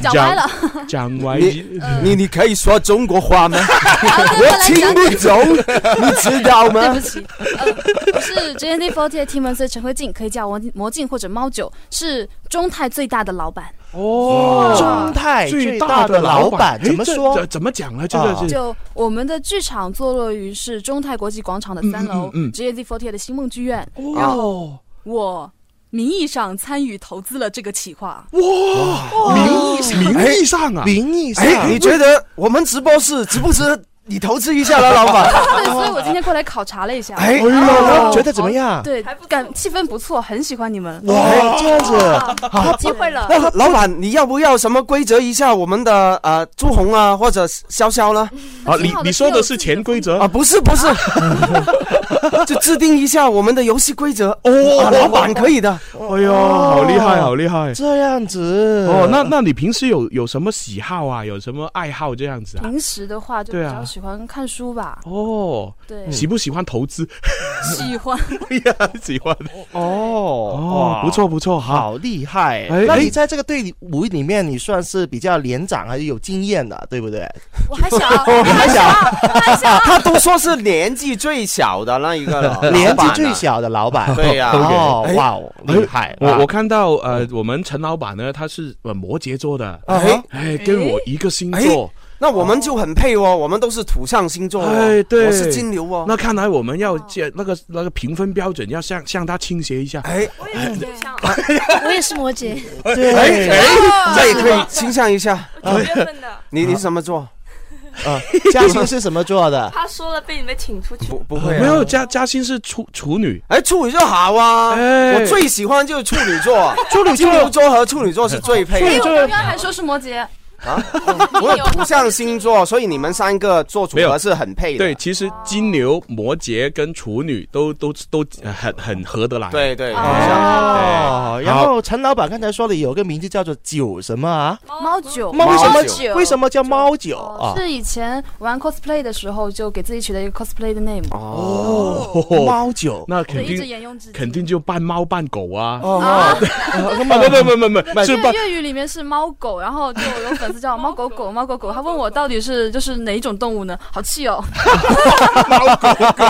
讲歪了，讲歪你你可以说中国话吗？我听不懂，你知道吗？对不起，是 j d o r t m 以陈慧静，可以叫我魔镜或者猫九，是中泰最大的老板。哦，中泰最大的老板怎么说？怎么讲呢？这个是，就我们的剧场坐落于是中泰国际广场的三楼，嗯，j d o r t m 的星梦剧院，然后我。名义上参与投资了这个企划，哇，名义名义上啊，名义上，你觉得我们直播室值不值？你投资一下了，老板。(laughs) 对，所以我今天过来考察了一下。哎呦，觉得怎么样？对，还不敢，气氛不错，很喜欢你们。哇，这样子好机会了。那老板，你要不要什么规则一下我们的呃朱红啊，或者潇潇呢？啊，你你说的是潜规则啊？不是不是，(laughs) 就制定一下我们的游戏规则哦。老板可以的。哎呦，好厉害，好厉害。这样子。哦，那那你平时有有什么喜好啊？有什么爱好这样子啊？平时的话，对啊。喜欢看书吧？哦，对，喜不喜欢投资？喜欢，对 (laughs) 呀，喜欢哦哦，不错不错，好厉害！那你在这个队伍里面，你算是比较年长还是有经验的，对不对？我还小，(laughs) 我还小，还小，他都说是年纪最小的那一个了，(laughs) 年纪最小的老板，对呀，哦哇，厉害！我我看到呃，我们陈老板呢，他是呃摩羯座的，哎哎，跟我一个星座。那我们就很配哦，我们都是土象星座，哎，对，我是金牛哦。那看来我们要借那个那个评分标准，要向向他倾斜一下。哎，我也是，(laughs) 我也是摩羯。对，哎，可以倾向一下。九月份的你，你什么座？啊，(laughs) 嘉欣是什么座的？他说了，被你们请出去不？不会，没有。嘉嘉欣是处处女，哎，处女就好啊。哎，我最喜欢就是处女座，(laughs) 处女座和处女座是最配。女座刚刚还说是摩羯。啊，我不像星座，所以你们三个做组合是很配的。对，其实金牛、摩羯跟处女都都都很很合得来。对对。哦，然后陈老板刚才说的有个名字叫做九什么啊？猫九？猫什么九？为什么叫猫九啊？是以前玩 cosplay 的时候就给自己取了一个 cosplay 的 name。哦，猫九，那肯定肯定就扮猫扮狗啊。(laughs) 啊，对不不不不，是粤语里面是猫狗，然后就有粉。叫猫狗狗猫狗狗，他问我到底是就是哪一种动物呢？好气哦！(laughs) 猫狗狗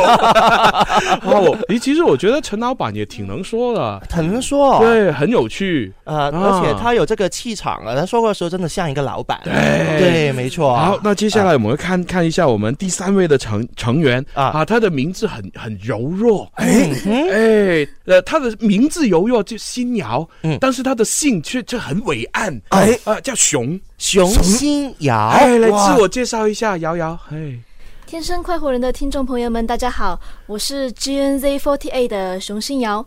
(laughs) 哦，哎，其实我觉得陈老板也挺能说的，很能说，对，很有趣啊，而且他有这个气场啊，他说话的时候真的像一个老板，对对，没错。好，那接下来我们看看一下我们第三位的成成员啊啊，他的名字很很柔弱，哎哎，呃，他的名字柔弱就新瑶，嗯，但是他的姓却却很伟岸，哎啊，叫熊。熊心瑶，哎，来自我介绍一下，瑶瑶，嘿，天生快活人的听众朋友们，大家好，我是 G N Z forty eight 的熊心瑶，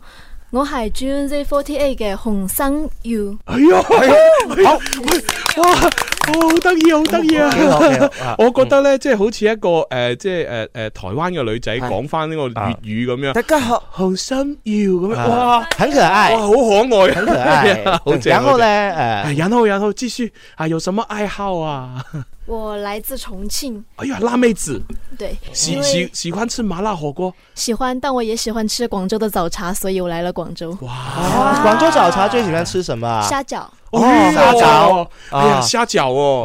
我系 G N Z forty eight 嘅洪生佑，哎呀，哎呀，好，哇。哦，好得意，好得意啊！我覺得咧，即係好似一個诶，即系诶诶，台灣嘅女仔講翻呢個粵語咁樣。大家好，好想要咁樣，哇，很可愛，哇，好可愛，很可愛，好。然後咧，然後然後繼續啊，有什麼愛好啊？我來自重慶。哎呀，辣妹子，對，喜喜喜欢吃麻辣火鍋。喜歡，但我也喜歡吃廣州的早茶，所以我来了廣州。哇，廣州早茶最喜歡吃什麼？蝦餃。哦，虾饺哦，哎呀，虾 (laughs) 饺哦，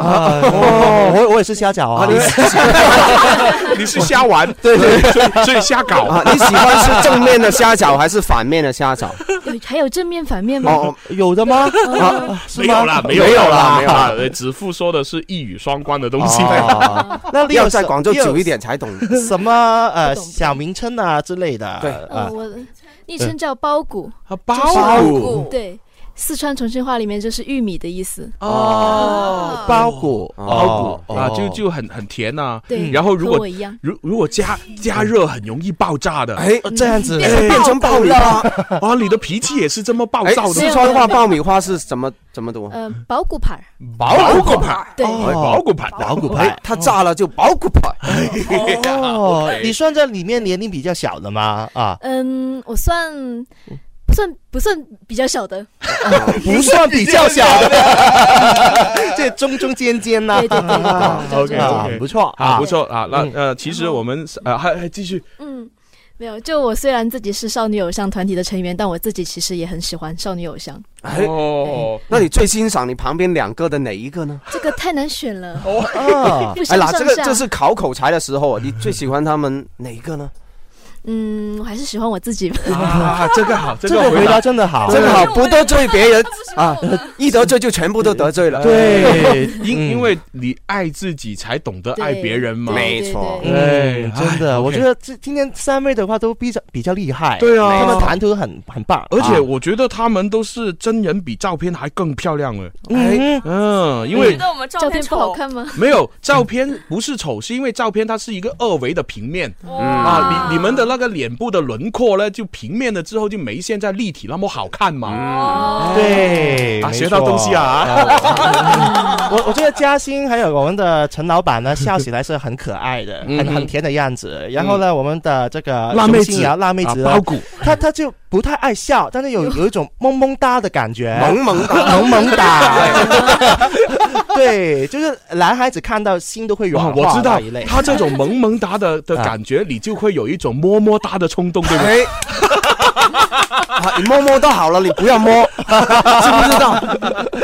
我我也是虾饺哦，你是你是虾 (laughs) 丸，(laughs) 对对，所以所以瞎搞啊，你喜欢吃正面的虾饺还是反面的虾饺？有还有正面反面吗？哦，有的吗？啊，没有啦，没有啦，没有啦，子父说的是，一语双关的东西那你要在广州久一点才懂什么呃小名称啊之类的。对，呃，我昵称叫包谷，啊包谷，对。四川重庆话里面就是玉米的意思哦，包谷，包谷啊，就就很很甜呐。对，然后如果我一样，如如果加加热，很容易爆炸的。哎，这样子变成爆米花啊！(laughs) 你的脾气也是这么暴躁的。四川话爆米花是怎么怎么读？嗯，包谷牌，包谷牌，对，包谷牌，包谷牌，它炸了就包谷牌。哦，你算在里面年龄比较小的吗？啊，嗯，我算。算不算比较小的？不算比较小的，(laughs) (laughs) 这中中间间呐。OK，不错啊，不错啊。那呃，其实我们呃还还继续。嗯，没有。就我虽然自己是少女偶像团体的成员，但我自己其实也很喜欢少女偶像。哦，那你最欣赏你旁边两个的哪一个呢？这个太难选了。哦，(laughs) 哎啦，这个这是考口才的时候啊，你最喜欢他们哪一个呢？嗯，我还是喜欢我自己。啊，(laughs) 这个好，这个回答真的好，真的好，不得罪别人 (laughs) 啊，一得罪就全部都得罪了。对，因因为你爱自己，才懂得爱别人嘛。没错，对，真的，我觉得这今天三位的话都比较比较厉害。对啊，他们谈吐很很棒，而且我觉得他们都是真人比照片还更漂亮哎。嗯嗯，因为觉得我们照片不好看吗？没有，照片不是丑，是因为照片它是一个二维的平面啊，你你们的。那个脸部的轮廓呢，就平面了之后就没现在立体那么好看嘛。对，学到东西啊。(laughs) 我我觉得嘉兴还有我们的陈老板呢，笑起来是很可爱的，很很甜的样子。然后呢，我们的这个辣妹子啊，辣妹子包谷，他他就。不太爱笑，但是有有一种萌萌哒的感觉，萌萌哒，(laughs) 萌萌哒，(laughs) 对，就是男孩子看到心都会软化知道，他这种萌萌哒的的感觉，你 (laughs) 就会有一种么么哒的冲动，对不对？(laughs) 你摸摸都好了，你不要摸，(laughs) 知不知道？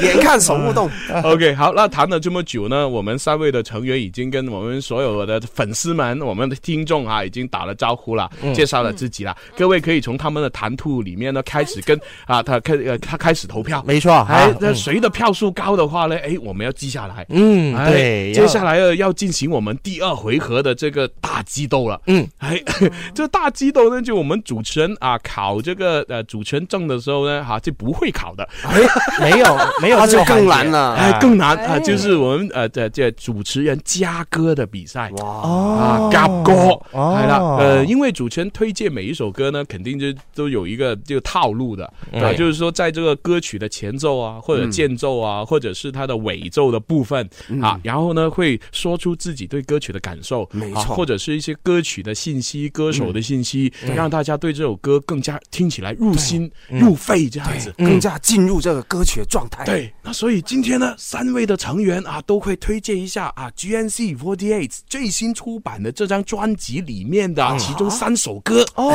眼看手不动。OK，好，那谈了这么久呢，我们三位的成员已经跟我们所有的粉丝们、我们的听众啊，已经打了招呼了，介绍了自己了。各位可以从他们的谈吐里面呢，开始跟啊，他开呃，他开始投票。没错，哎，那谁的票数高的话呢？哎，我们要记下来。嗯，对，接下来要要进行我们第二回合的这个大激斗了。嗯，哎，(laughs) 这大激斗呢，就我们主持人啊，考这个。呃，主权证的时候呢，哈就不会考的，哎，没有 (laughs) 没有，那就更难了，哎，更难啊，就是我们呃这这主持人加歌的比赛，哇，啊，加歌，来了，呃，因为主权推荐每一首歌呢，肯定就都有一个这个套路的，啊，就是说在这个歌曲的前奏啊，或者间奏啊，或者是它的尾奏的部分啊，然后呢会说出自己对歌曲的感受，没错，或者是一些歌曲的信息、歌手的信息，让大家对这首歌更加听起来。来入心入肺这样子，更加进入这个歌曲的状态。对，那所以今天呢，三位的成员啊，都会推荐一下啊，G N C Forty Eight 最新出版的这张专辑里面的其中三首歌。哦，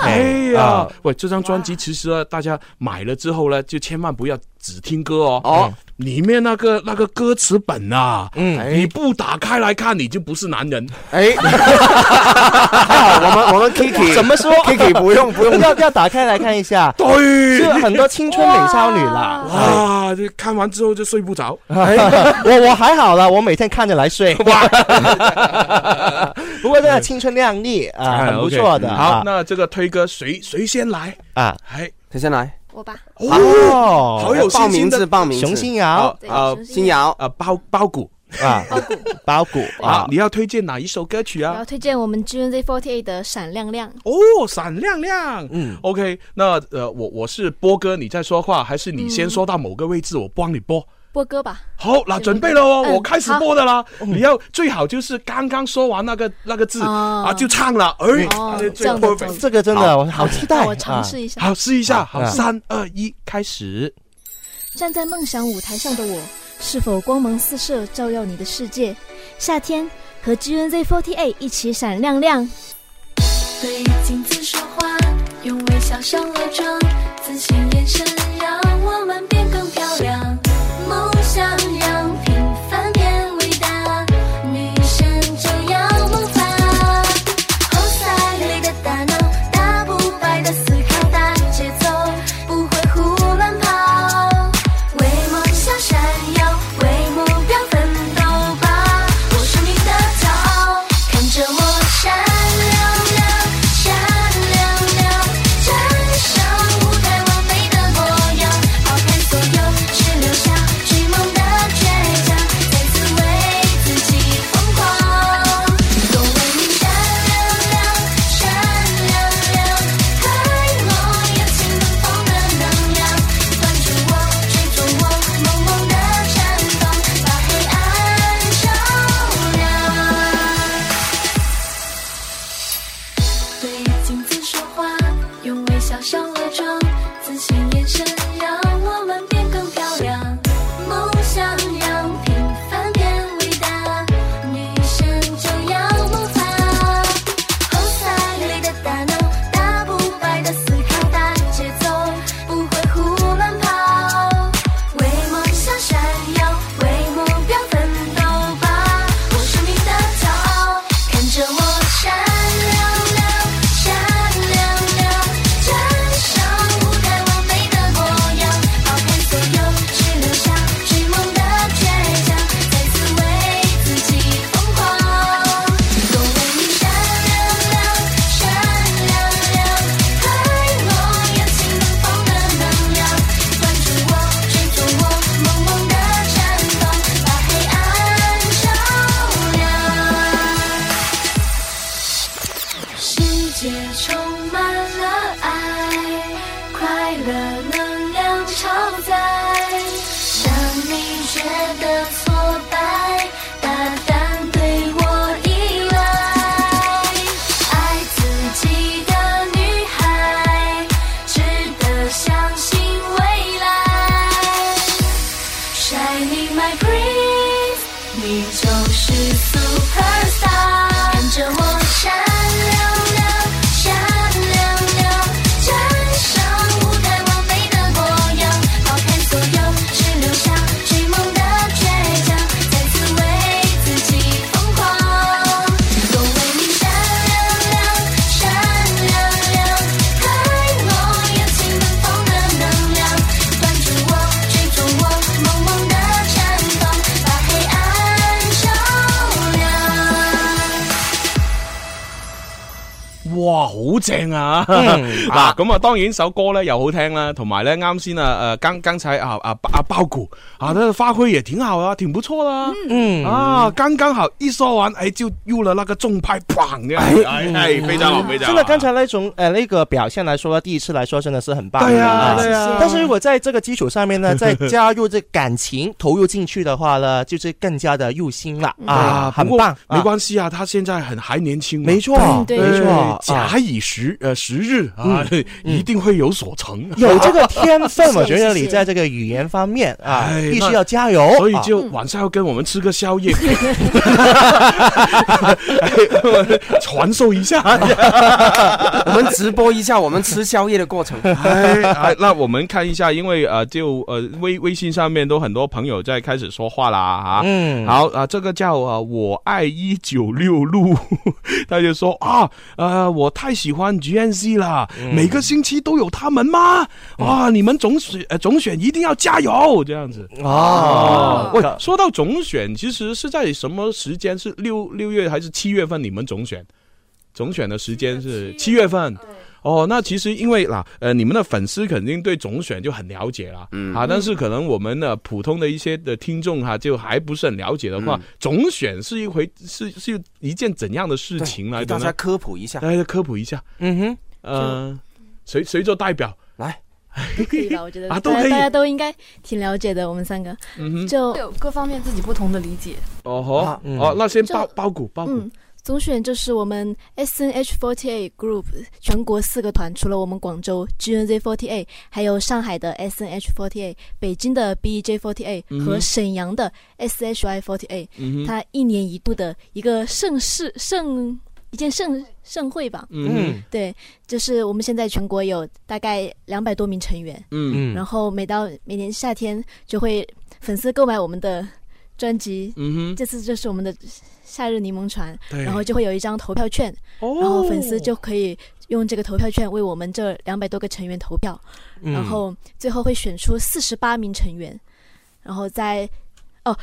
哎呀，喂，这张专辑其实呢，大家买了之后呢，就千万不要。只听歌哦哦，里面那个那个歌词本啊，嗯，你不打开来看，你就不是男人。哎，(laughs) 我们我们 Kiki 怎么说 Kiki 不用不用要要打开来看一下？对，就很多青春美少女啦。哇，看完之后就睡不着。哎，(laughs) 我我还好了，我每天看着来睡。哇，(laughs) 不过这个青春靓丽啊，很不错的。好，那这个推哥谁谁先来啊？哎，谁先来。哦，好，好有报名字，报名熊心瑶，呃，心瑶，呃，包包谷啊，包谷 (laughs) 啊，你要推荐哪一首歌曲啊？我要推荐我们 G N Z f o r t y Eight 的《闪亮亮》哦，《闪亮亮》。嗯，OK，那呃，我我是波哥，你在说话，还是你先说到某个位置，我帮你播？播歌吧，好，那准备了哦，我开始播的啦。你要最好就是刚刚说完那个那个字啊，就唱了。哎，这个真的，我好期待下。好试一下，好，三二一，开始。站在梦想舞台上的我，是否光芒四射，照耀你的世界？夏天和 G N Z f o r t 一起闪亮亮。对镜子说话，用微笑上了妆，自信眼神让我们变更漂亮。啊嗱，咁啊，当然首歌咧又好听啦，同埋咧啱先啊诶，刚刚才啊啊啊包谷啊，花墟也挺好啊，挺不错啦，嗯啊，刚刚好一说完，哎就入了那个重派，哎哎，非常好，非常好，真的刚才那种诶那个表现来说，第一次来说真的是很棒，对啊，对啊，但是如果在这个基础上面呢，(laughs) 再加入这感情投入进去的话呢，就是更加的入心了啊，很棒，没关系啊，他现在很还年轻，没错，没错，假以时，呃。时日啊，(laughs) 一定会有所成。(laughs) 有这个天分，(laughs) 我觉得你在这个语言方面啊，必须要加油。所以就晚上要跟我们吃个宵夜，传授一下，我们直播一下我们吃宵夜的过程。那我们看一下，因为呃，就呃，微微信上面都很多朋友在开始说话啦，啊，嗯，好啊，这个叫啊，我爱一九六路，他就说啊，呃，我太喜欢居然。啦，每个星期都有他们吗？哇，你们总选，总选一定要加油这样子啊！我说到总选，其实是在什么时间？是六六月还是七月份？你们总选，总选的时间是七月份。哦，那其实因为啦，呃，你们的粉丝肯定对总选就很了解了，嗯，啊，但是可能我们的普通的一些的听众哈，就还不是很了解的话，总选是一回是是一件怎样的事情呢？大家科普一下，大家科普一下，嗯哼，呃，谁谁做代表来？可以吧？我觉得啊，都大家都应该挺了解的，我们三个，嗯哼，就有各方面自己不同的理解。哦好，哦，那先包包谷包谷。总选就是我们 S N H 48 Group 全国四个团，除了我们广州 G N Z 48，还有上海的 S N H 48，北京的 B E J 48和沈阳的 S H Y 48。它一年一度的一个盛事，盛一件盛盛会吧。嗯，对，就是我们现在全国有大概两百多名成员。嗯嗯，然后每到每年夏天就会粉丝购买我们的专辑。嗯哼，这次就是我们的。夏日柠檬船，然后就会有一张投票券，然后粉丝就可以用这个投票券为我们这两百多个成员投票，然后最后会选出四十八名成员，然后在。哦，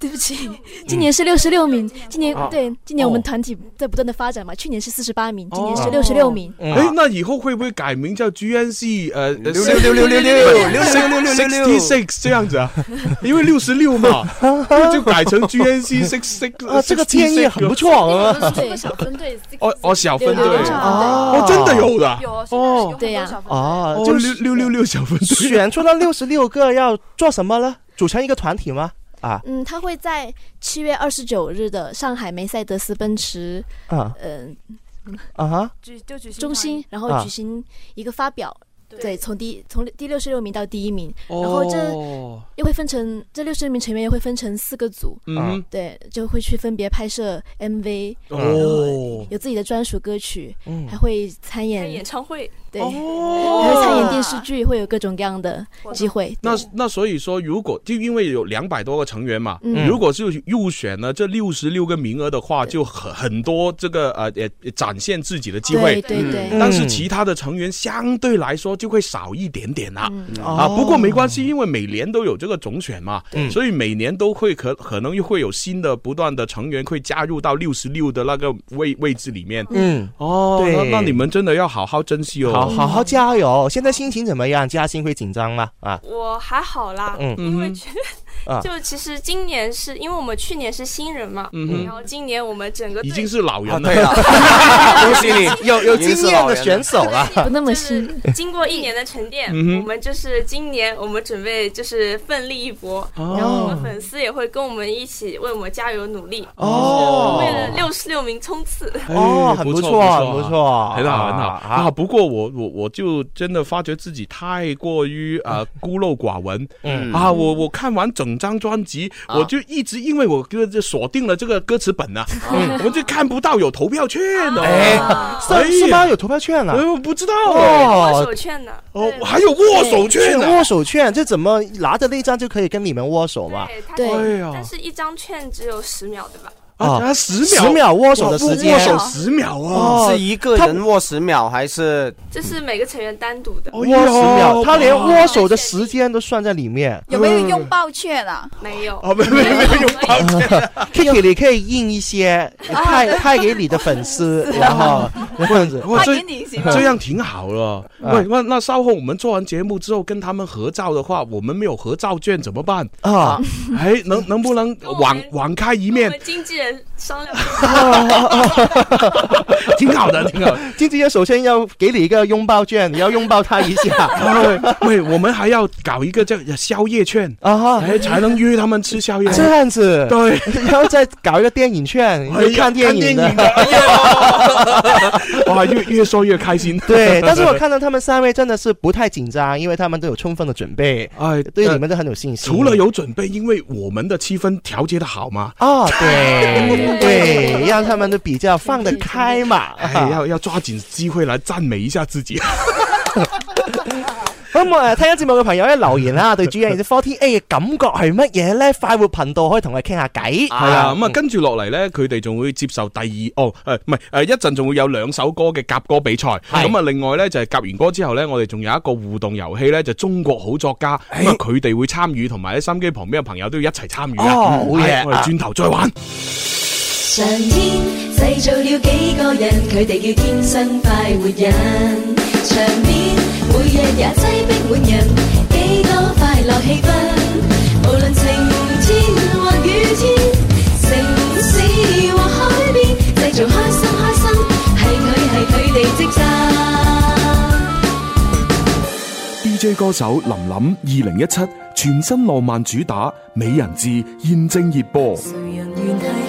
对不起，(laughs) 今年是六十六名。今年对，今年我们团体在不断的发展嘛。去年是四十八名，今年是六十六名。哎，那以后会不会改名叫 GNC？呃，六六六六六六六六六六六 six 这样子啊？因为六十六嘛，就改成 GNC six six。啊，这个建议很不错啊。我们是个小分队。哦哦，小分队哦，真的有的。有哦，对呀。哦，就六六六小分队。选出了六十六个，要做什么了？组成一个团体吗？嗯，他会在七月二十九日的上海梅赛德斯奔驰啊，嗯，啊哈，就举行中心，然后举行一个发表。对，从第从第六十六名到第一名，然后这又会分成这六十六名成员又会分成四个组，嗯，对，就会去分别拍摄 MV，哦，有自己的专属歌曲，嗯，还会参演演唱会，对，还会参演电视剧，会有各种各样的机会。那那所以说，如果就因为有两百多个成员嘛，如果就入选了这六十六个名额的话，就很很多这个呃展现自己的机会，对对，但是其他的成员相对来说。就会少一点点啦、啊！不过没关系，因为每年都有这个总选嘛，所以每年都会可可能又会有新的不断的成员会加入到六十六的那个位位置里面。嗯，哦，那那你们真的要好好珍惜哦，好好好加油！现在心情怎么样？嘉兴会紧张吗？啊，我还好啦，嗯，因为觉就其实今年是因为我们去年是新人嘛，嗯、然后今年我们整个已经是老人了，(laughs) 恭喜你，有有经验的选手了，不那么新。经过一年的沉淀，我们就是今年我们准备就是奋力一搏，然后我们粉丝也会跟我们一起为我们加油努力。哦，为了六十六名冲刺，哦，很不错，很不错，很好，很好啊。不过我我我就真的发觉自己太过于啊孤陋寡闻，嗯啊，我我看完整。张专辑，我就一直因为我歌就锁定了这个歌词本呐，嗯，我就看不到有投票券哦，是十八有投票券了，不知道哦，握手券呢？哦，还有握手券，握手券，这怎么拿着那张就可以跟你们握手嘛？对，但是一张券只有十秒，对吧？啊，十秒，十秒握手的时间，握手十秒啊，是一个人握十秒还是？这是每个成员单独的。握十秒，他连握手的时间都算在里面。有没有拥抱券啊？没有，没有，没有拥抱券。k i k i 你可以印一些，派派给你的粉丝，(laughs) 然后这样子，派给你，这样挺好了。喂，那那稍后我们做完节目之后跟他们合照的话，我们没有合照券怎么办啊？哎，能能不能网 (laughs) 网开一面？经商量，(laughs) 挺好的，(laughs) 挺好。经纪人首先要给你一个拥抱券，你要拥抱他一下。对，(laughs) 对，我们还要搞一个叫宵夜券啊，才能约他们吃宵夜。这样子，对，然后再搞一个电影券，看电影的。哇，越越说越开心。对，但是我看到他们三位真的是不太紧张，因为他们都有充分的准备。哎，对你们都很有信心。除了有准备，因为我们的气氛调节的好嘛。啊，对。对，让他们都比较放得开嘛。哎，要要抓紧机会来赞美一下自己。(laughs) 咁啊，听咗节目嘅朋友咧留言啦，(laughs) 对《主人 a Fourteen A》感觉系乜嘢咧？快活频道可以同佢倾下偈。系 (laughs) 啊，咁啊，跟住落嚟咧，佢哋仲会接受第二哦，诶，唔系，诶，一阵仲会有两首歌嘅夹歌比赛。咁啊，另外咧就系夹完歌之后咧，我哋仲有一个互动游戏咧，就中国好作家，咁啊，佢哋会参与，同埋喺心机旁边嘅朋友都要一齐参与。啊。好嘢，我哋转头再玩。上天制造了几个人，佢哋叫天生快活人。场面每日也挤逼满人，几多快乐气氛。无论晴天或雨天，城市或海边，制造开心开心，系佢系佢哋职责。DJ 歌手林林，二零一七全新浪漫主打《美人痣》，现正热播。谁人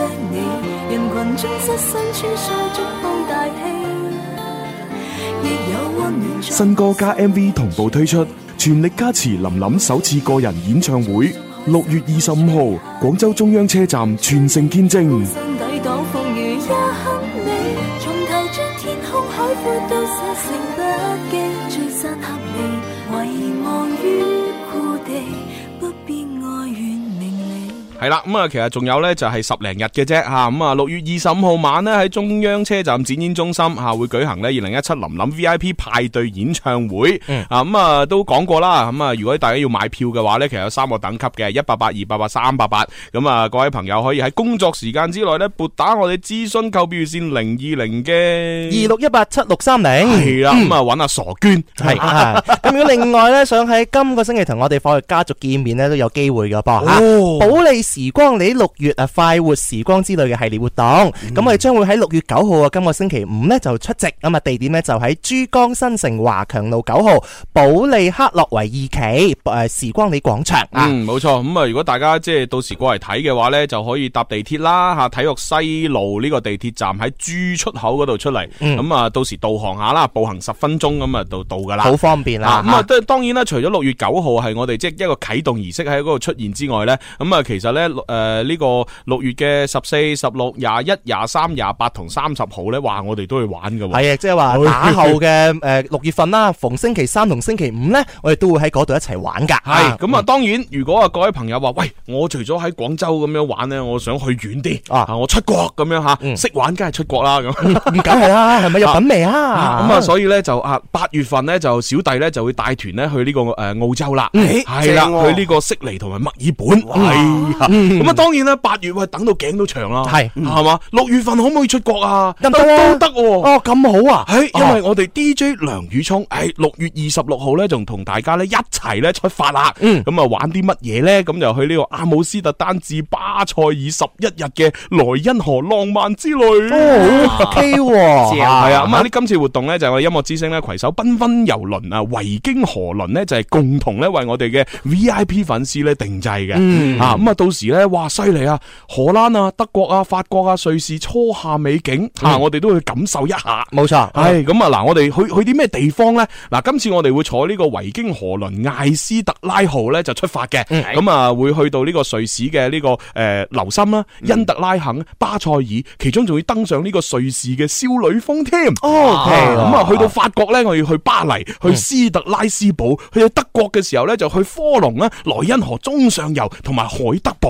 人群中失身穿梭，触风大气亦有新歌加 mv 同步推出全力加持林林首次个人演唱会六月二十五号广州中央车站全城天正系啦，咁啊，其实仲有咧，就系十零日嘅啫，吓咁啊，六月二十五号晚咧喺中央车站展演中心吓会举行咧二零一七林林 V I P 派对演唱会，啊咁啊都讲过啦，咁啊如果大家要买票嘅话咧，其实有三个等级嘅一八八、二八八、三八八，咁啊各位朋友可以喺工作时间之内咧拨打我哋咨询购票线零二零嘅二六一八七六三零，系啦，咁啊揾阿傻娟系，(laughs) 咁如果另外咧想喺今个星期同我哋《火药家族》见面咧都有机会噶噃，保利。时光里六月啊，快活时光之类嘅系列活动，咁我哋将会喺六月九号啊，今个星期五呢就出席咁啊，地点呢就喺珠江新城华强路九号保利克洛维二期诶时光里广场啊。嗯，冇错，咁啊，如果大家即系到时过嚟睇嘅话呢，就可以搭地铁啦吓，体育西路呢个地铁站喺珠出口嗰度出嚟，咁啊到时导航下啦，步行十分钟咁啊就到噶啦，好方便啦。咁啊，当然啦，除咗六月九号系我哋即系一个启动仪式喺嗰度出现之外呢，咁啊其实呢。咧，诶，呢个六月嘅十四、十六、廿一、廿三、廿八同三十号咧，话我哋都会玩噶。系啊，即系话打后嘅诶 (laughs) 六月份啦，逢星期三同星期五咧，我哋都会喺嗰度一齐玩噶。系，咁啊，当然如果啊各位朋友话喂，我除咗喺广州咁样玩咧，我想去远啲啊，我出国咁样吓，识玩梗系出国啦，咁梗系啦，(laughs) 系咪有品味啊？咁啊，所以咧就啊八月份咧就小弟咧就会带团咧去呢个诶澳洲啦，系啦，去呢个悉尼同埋墨尔本。咁啊，当然啦，八月喂等到颈都长啦，系系嘛，六月份可唔可以出国啊？得都得哦，咁好啊！诶，因为我哋 DJ 梁宇聪，诶，六月二十六号咧，仲同大家咧一齐咧出发啦，咁啊玩啲乜嘢咧？咁就去呢个阿姆斯特丹至巴塞尔十一日嘅莱茵河浪漫之旅，哦 OK 喎，系啊，咁啊啲今次活动咧就我音乐之声咧携手缤纷游轮啊，维京河轮咧就系共同咧为我哋嘅 VIP 粉丝咧定制嘅，啊，咁啊到。时咧，哇！犀利啊，荷兰啊、德国啊、法国啊、瑞士初夏美景啊，我哋都去感受一下。冇错，系咁啊！嗱，我哋去去啲咩地方咧？嗱，今次我哋会坐呢个维京河轮艾斯特拉号咧，就出发嘅。咁啊，会去到呢个瑞士嘅呢个诶留心啦、因特拉肯、巴塞尔，其中仲会登上呢个瑞士嘅少女峰添。哦，咁啊，去到法国咧，我要去巴黎、去斯特拉斯堡、去到德国嘅时候咧，就去科隆啦、莱茵河中上游同埋海德堡。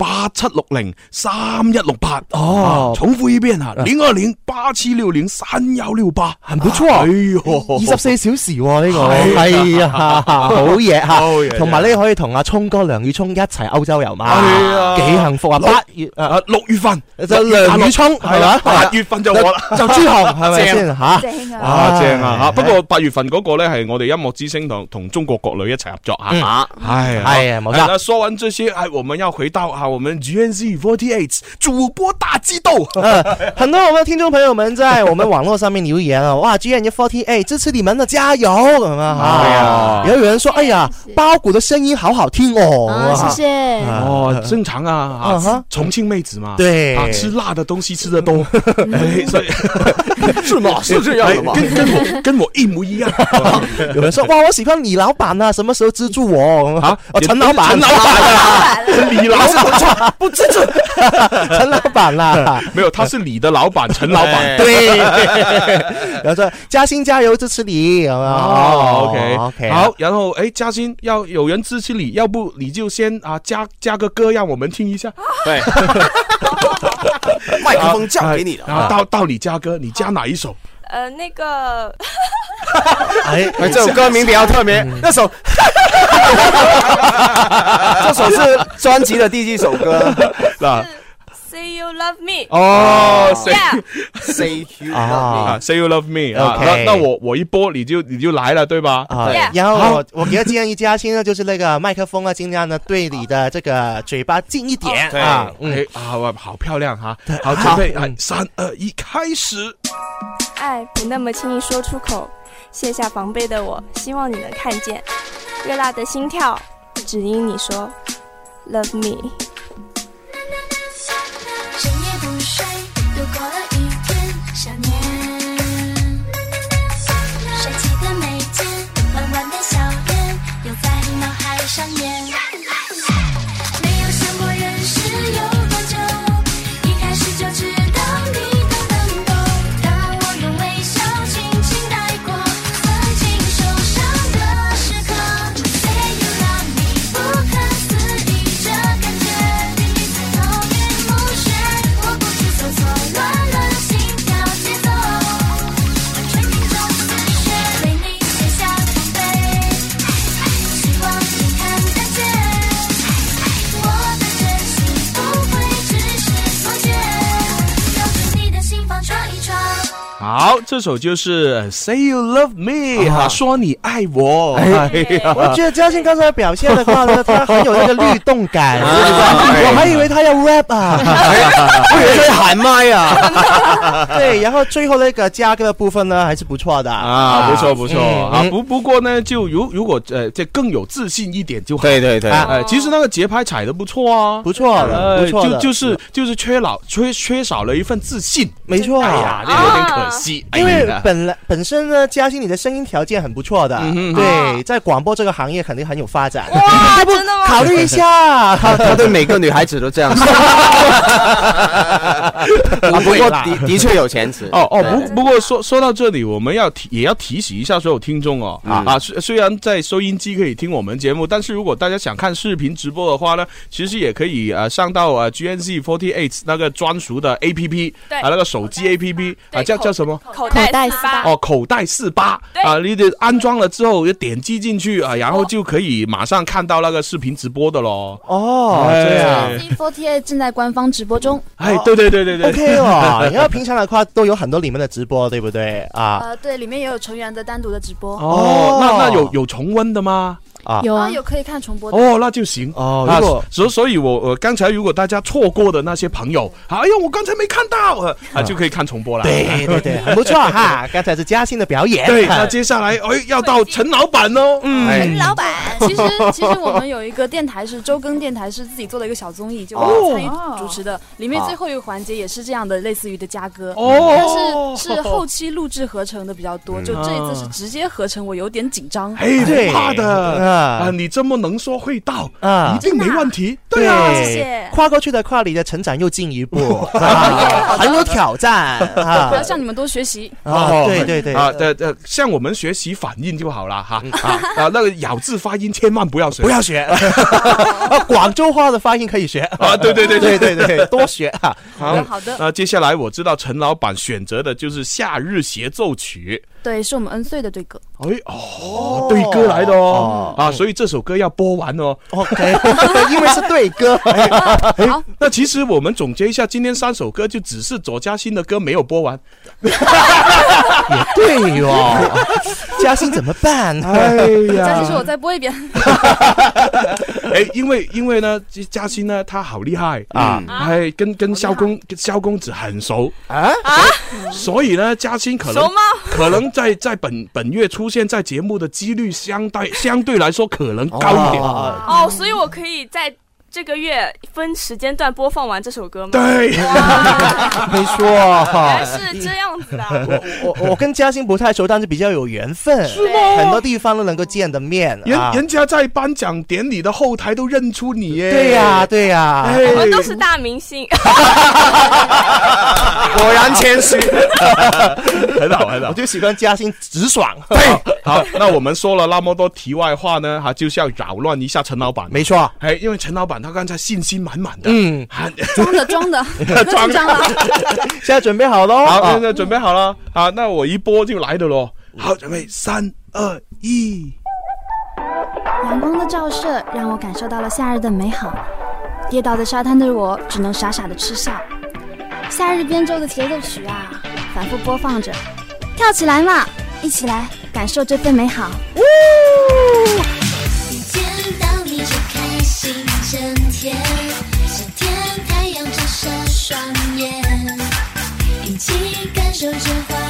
八七六零三一六八哦，重复一边啊，连啊连，八七六零三幺六八，唔错啊，二十四小时呢个系啊，(laughs) (laughs) 好嘢吓，同埋呢可以同阿聪哥梁宇聪一齐欧洲游嘛，几幸福啊，八月啊六月份就梁宇聪系啦，八月份就我啦，就朱红系咪先吓，正啊，正啊吓，不过八月份嗰个咧系我哋音乐之星同同中国国女一齐合作吓，系系啊冇错。那说完这些，哎，我们要回到啊。我们 G N Z Forty Eight 主播大激斗，(laughs) 很多我们的听众朋友们在我们网络上面留言啊，(laughs) 哇，G N Z Forty Eight 支持你们的，加油！啊，也后有人说，哎呀，包谷的声音好好听哦，啊，谢谢，哦，正常啊，哈，重庆妹子嘛，对，啊，吃辣的东西吃的多，(laughs) 所以是吗？是这样的吗？跟跟我跟我一模一样。有人说，哇，我喜欢李老板啊，什么时候资助我？啊，陈老板，陈老板，李老板。不知足，(laughs) 陈老板啦！(laughs) 没有，他是你的老板，陈老板。对，(laughs) 然后说嘉欣加油，支持你。哦 o k OK。好，然后哎，嘉欣要有人支持你，要不你就先啊加加个歌让我们听一下。对，麦克风交给你了，到到你加歌，你加哪一首？呃，那个。哎，这首歌名比较特别。那首，(laughs) 这首是专辑的第一首歌。(laughs) 那。s a y you love me。哦，Yeah，Say you love me，Say you love me。啊，那那我我一播你就你就来了，对吧？对。然后我我给建议嘉欣呢，就是那个麦克风啊，尽量呢对你的这个嘴巴近一点啊。嗯。啊，好漂亮哈。好，准备，三二一，开始。爱不那么轻易说出口。卸下防备的我，希望你能看见，热辣的心跳，只因你说，Love me。好，这首就是 Say You Love Me 哈，说你爱我。我觉得嘉欣刚才表现的话呢，他很有那个律动感，我还以为他要 rap 啊，要喊麦啊。(laughs) 对，然后最后那个加歌的部分呢，还是不错的啊，不错不错啊。不不过呢，就如如果呃这更有自信一点就好。对对对，哎，其实那个节拍踩的不错啊，不错的，不错的，就就是就是缺老，缺缺少了一份自信，没错。哎呀，这有点可惜。因为本来本身呢，嘉兴你的声音条件很不错的，对，在广播这个行业肯定很有发展。哇，(laughs) 真的吗？考虑一下，(laughs) 他他对每个女孩子都这样。哈哈哈哈不过的的确有前词。哦哦，不不过说说到这里，我们要提也要提醒一下所有听众哦啊啊，虽虽然在收音机可以听我们节目，但是如果大家想看视频直播的话呢，其实也可以啊上到啊 G N Z forty eight 那个专属的 A P P 啊那个手机 A P P 啊叫叫什么？口袋四八哦，口袋四八啊！你得安装了之后，点击进去啊，然后就可以马上看到那个视频直播的喽。哦，这样。f o r T A 正在官方直播中。哎，对对对对对，OK 哦，然后平常的话都有很多里面的直播，对不对啊？呃，对，里面也有成员的单独的直播。哦，那那有有重温的吗？啊有啊有可以看重播哦，那就行哦。那所所以，我我刚才如果大家错过的那些朋友，哎呀，我刚才没看到，啊就可以看重播了。对对对，(laughs) 很不错哈。刚才是嘉兴的表演，对，那接下来哎要到陈老板喽。嗯，陈老板，其实 (laughs) 其实我们有一个电台是周更电台，是自己做的一个小综艺，就我参与主持的。里面最后一个环节也是这样的，类似于的嘉哥，但是是后期录制合成的比较多，就这一次是直接合成，我有点紧张，哎，怕的。啊，你这么能说会道啊，一定没问题。对啊，谢谢。跨过去的跨，你的成长又进一步，(laughs) (laughs) 很有挑战。要向你们多学习。啊。对对对，对对，向我们学习反应就好了哈。啊，那个咬字发音千万不要学，不要学。(laughs) 啊，广州话的发音可以学啊。对对对对对对，多学啊。好的。那接下来我知道陈老板选择的就是《夏日协奏曲》。对，是我们恩岁的对歌。哎哦，对歌来的哦啊，所以这首歌要播完哦。OK，(laughs) 因为是对歌。(laughs) 好，那其实我们总结一下，今天三首歌就只是左嘉欣的歌没有播完。也对哦，(laughs) 嘉欣怎么办？哎呀，嘉欣说：“我再播一遍。”哎，因为因为呢，嘉欣呢，她好厉害啊，哎，跟跟萧公萧公子很熟啊，所以呢，嘉欣可能可能。在在本本月出现在节目的几率相对相对来说可能高一点哦，所以我可以在。这个月分时间段播放完这首歌吗？对，没错，原来是这样子的。我我我跟嘉欣不太熟，但是比较有缘分，是吗？很多地方都能够见得面。人人家在颁奖典礼的后台都认出你耶。对呀，对呀，我们都是大明星，(laughs) 果然谦虚，(laughs) 很好很好。我就喜欢嘉欣直爽。对，好，那我们说了那么多题外话呢，哈，就是要扰乱一下陈老板。没错，哎，因为陈老板。他刚才信心满满的，嗯，装的装的，装的。(laughs) 现在准备好喽，好，现在准备好了。好，那我一播就来的喽。好，准备三二一。阳光的照射让我感受到了夏日的美好。跌倒在沙滩的我只能傻傻的痴笑。夏日编奏的节奏曲啊，反复播放着，跳起来嘛，一起来感受这份美好。心整天，夏天太阳照射双眼，一起感受着花。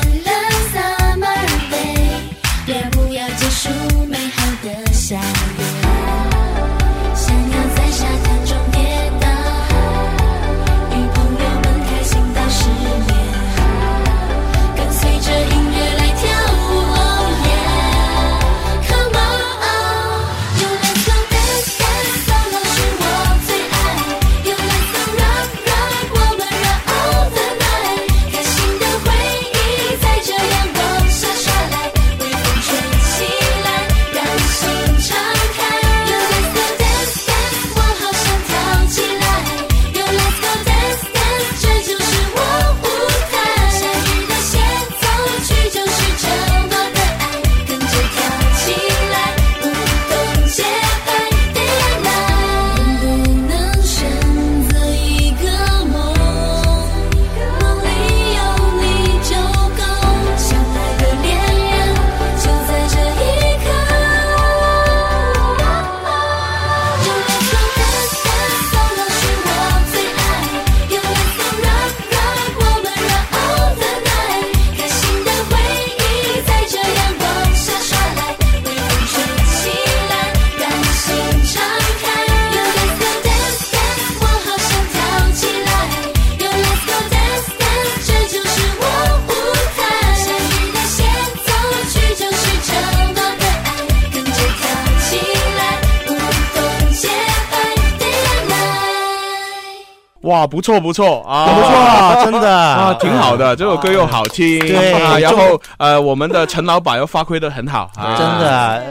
啊，不错不错啊，不错，真的啊，挺好的，这首歌又好听，对啊，然后呃，我们的陈老板又发挥的很好，真的，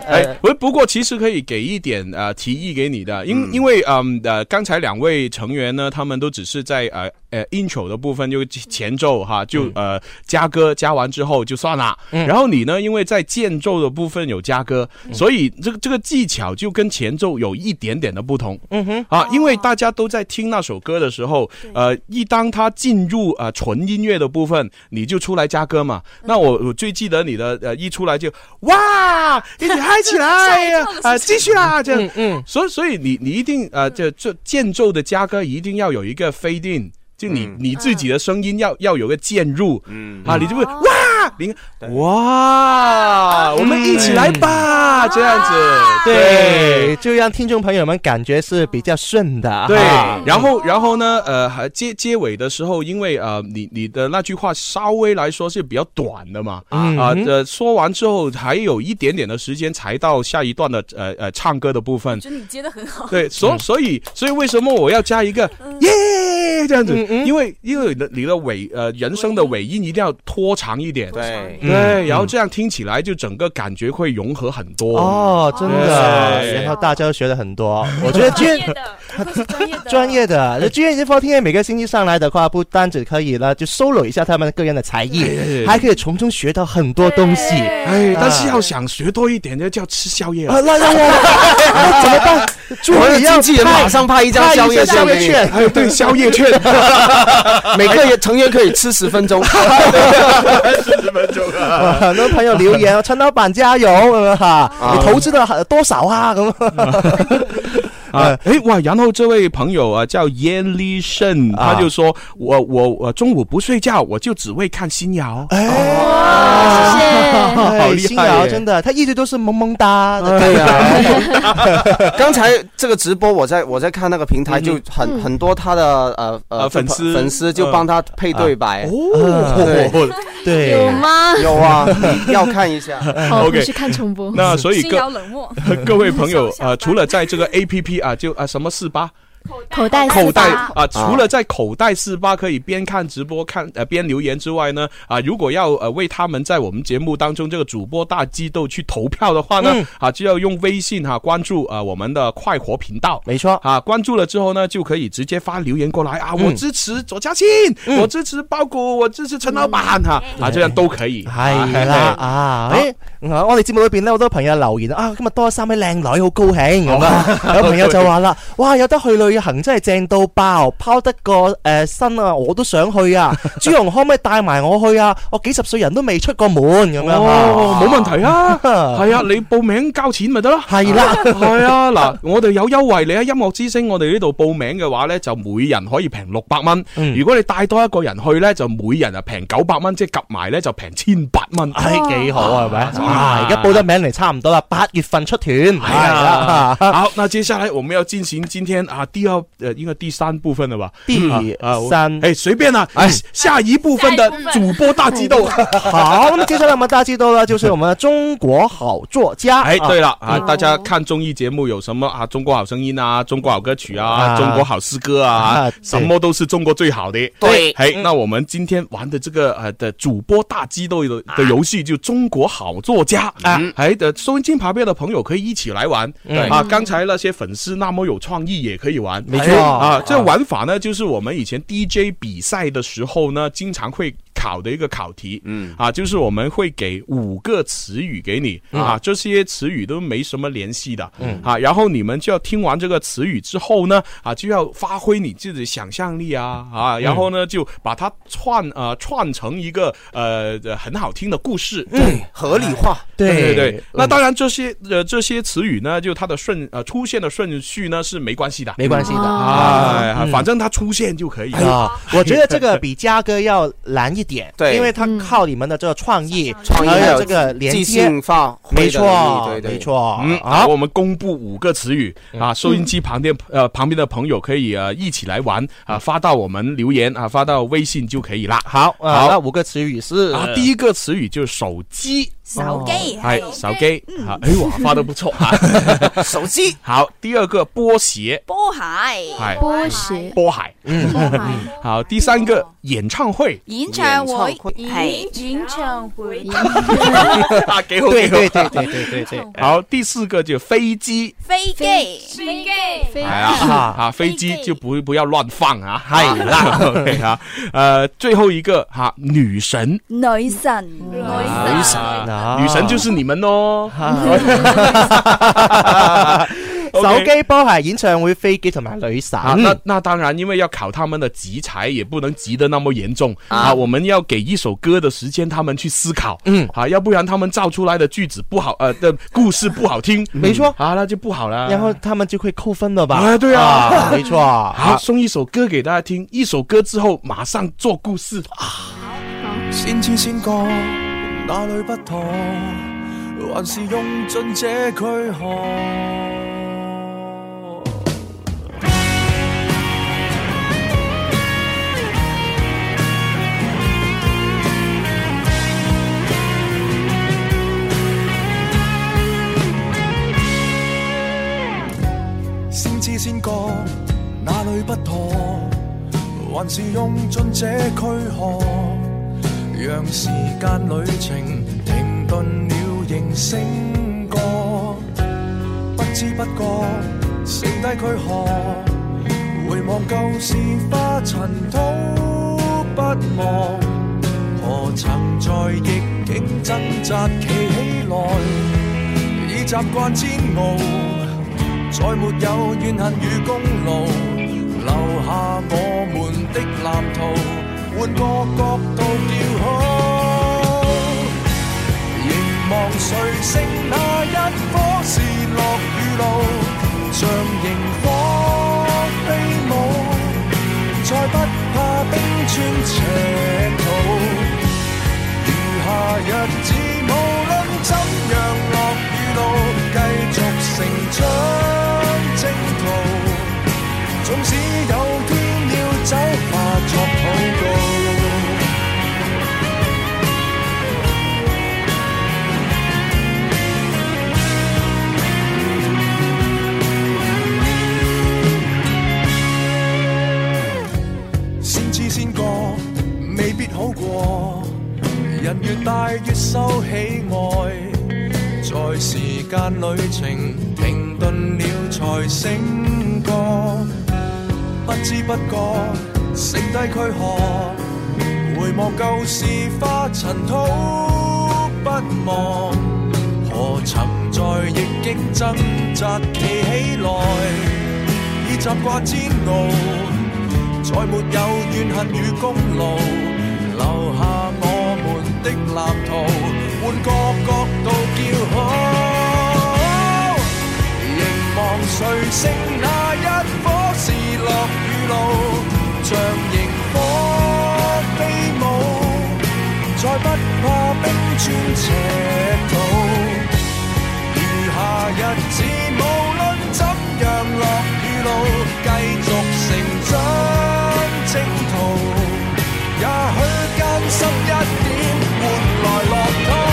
哎，不不过其实可以给一点呃提议给你的，因因为嗯呃，刚才两位成员呢，他们都只是在呃。呃，intro 的部分就前奏哈，就呃加歌，加完之后就算了。然后你呢，因为在间奏的部分有加歌，所以这个这个技巧就跟前奏有一点点的不同。嗯哼啊，因为大家都在听那首歌的时候，呃，一当他进入呃纯音乐的部分，你就出来加歌嘛。那我我最记得你的呃，一出来就哇一起嗨起来呀，啊 (laughs) 继续啦这样。嗯嗯，所以所以你你一定呃，这这间奏的加歌一定要有一个非定。就你你自己的声音要要有个渐入，啊，你就会哇。零哇，我们一起来吧，这样子，对，就让听众朋友们感觉是比较顺的，对。然后，然后呢，呃，接结尾的时候，因为呃，你你的那句话稍微来说是比较短的嘛，啊，呃，说完之后还有一点点的时间才到下一段的呃呃唱歌的部分。就你接得很好，对。所所以所以为什么我要加一个耶这样子？因为因为你的尾呃人生的尾音一定要拖长一点。对，对，然后这样听起来就整个感觉会融合很多哦，真的。然后大家都学了很多，(laughs) 我觉得专业的，专业的。那既然《音悦天》每个星期上来的话，不单只可以了，就 solo 一下他们个人的才艺，还可以从中学到很多东西。哎，但是要想学多一点，就要吃宵夜啊！那让我怎么办？我也要，经纪人马上派一张宵夜宵夜券，对，宵夜券，(laughs) 每个人成员可以吃十分钟。(laughs) 十分钟啊！很多朋友留言，陈老板加油，哈你投资了多少啊？咁。啊，哎哇，然后这位朋友啊叫 y 立胜，Li s n 他就说我我我中午不睡觉，我就只会看新瑶。哎，谢谢，(laughs) 好厉害，真的，他一直都是萌萌哒。对呀。(laughs) 刚才这个直播我在我在看那个平台就很很多他的呃呃粉丝粉丝就帮他配对白。哦。对。(laughs) 有吗？有啊，要看一下。好，k 去看重播。那所以各位朋友呃，除了在这个 A P P。啊，就啊，什么四八。口袋口袋啊，除了在口袋四八可以边看直播、看呃边留言之外呢，啊，如果要呃为他们在我们节目当中这个主播大激斗去投票的话呢，啊，就要用微信哈关注啊我们的快活频道，没错，啊，关注了之后呢，就可以直接发留言过来啊，我支持左嘉欣，我支持包谷，我支持陈老板哈，啊，这样都可以，系啦，啊，我我哋节目里边呢，好多朋友留言啊，今日多咗三位靓女，好高兴咁啊，(laughs) 有朋友就话啦，哇，有得去啦！旅行真系正到爆，抛得个诶身啊，我都想去啊！(laughs) 朱雄可唔可以带埋我去啊？我几十岁人都未出过门，咁样冇问题啊！系 (laughs) 啊，你报名交钱咪得咯？系啦，系啊，嗱，我哋有优惠，你喺音乐之声我哋呢度报名嘅话咧，就每人可以平六百蚊。如果你带多一个人去咧，就每人啊平九百蚊，即系夹埋咧就平千八蚊，系几好啊？系咪？啊，而家报咗名嚟，差唔多啦，八月份出团系啊。好，那接下来我们要进行今天啊。要呃，应该第三部分了吧？第三哎，随便了哎，下一部分的主播大激斗。(laughs) 好，那接下来我们大激斗呢，就是我们的中国好作家。哎，对了啊，大家看综艺节目有什么啊？中国好声音啊，中国好歌曲啊，中国好诗歌啊，什么都是中国最好的。对，哎，那我们今天玩的这个呃的主播大激斗的的游戏，就中国好作家啊，哎的收音机旁边的朋友可以一起来玩对啊。刚才那些粉丝那么有创意，也可以玩。没错啊，这玩法呢，就是我们以前 DJ 比赛的时候呢，经常会。考的一个考题，嗯啊，就是我们会给五个词语给你啊，这些词语都没什么联系的，嗯啊，然后你们就要听完这个词语之后呢，啊，就要发挥你自己想象力啊啊，然后呢就把它串啊串成一个呃很好听的故事，嗯，合理化，对对对，那当然这些呃这些词语呢，就它的顺呃出现的顺序呢是没关系的，没关系的啊，反正它出现就可以了。我觉得这个比嘉哥要难一。点对，因为他靠你们的这个创意，意的这个连接，没错，没错。嗯，好，我们公布五个词语啊，收音机旁边呃旁边的朋友可以呃一起来玩啊，发到我们留言啊，发到微信就可以了。好，好，那五个词语是啊，第一个词语就是手机。手机系手机，诶，话发都不错吓。手机 (laughs) 好，第二个波鞋，波鞋系波鞋，波鞋，嗯，(laughs) 好，第三个演唱会，演唱会，演演唱会，对对对对对对，(laughs) 好，第四个就飞机，飞机，飞机，系啊，啊，飞机就不不要乱放啊，系啦，OK 啊，诶，最后一个吓，女神，女神，女神。女神就是你们哦。(laughs) 手机波鞋演唱会、飞机同埋女神。那那当然，因为要考他们的集材，也不能急得那么严重啊！我们要给一首歌的时间，他们去思考。嗯，啊，要不然他们造出来的句子不好，呃，的故事不好听，(laughs) 没错。啊，那就不好了。然后他们就会扣分了吧？哎，对啊，没错 (laughs) 好，送一首歌给大家听，一首歌之后马上做故事啊。哪里不妥，还是用尽这躯壳。先知先觉，哪里不妥，还是用尽这躯壳。让时间旅程停顿了，仍醒歌，不知不觉，剩低躯壳，回望旧事化尘土不忘，何曾在逆境挣扎企起来，已习惯煎熬，再没有怨恨与功劳，留下我们的蓝图。換個角度叫好，凝望誰剩那一顆是落雨路，像螢火飛舞，再不怕冰川赤度。餘下日子，無論怎樣落雨路，繼續成長征途。纵使有天要走，化作好渡。人越大越收起爱，在时间旅程停顿了才醒觉，不知不觉剩低躯壳，回望旧事化尘土不忘，何曾在逆境挣扎企起来，已习惯煎熬，再没有怨恨与功劳，留下。的蓝图，换个角度叫好。凝望除夕那一颗是乐与怒，像萤火飞舞，再不怕冰川赤土。余下日子，无论怎样落与露，继续成长征途。也许艰辛一点。wouldn't I like that?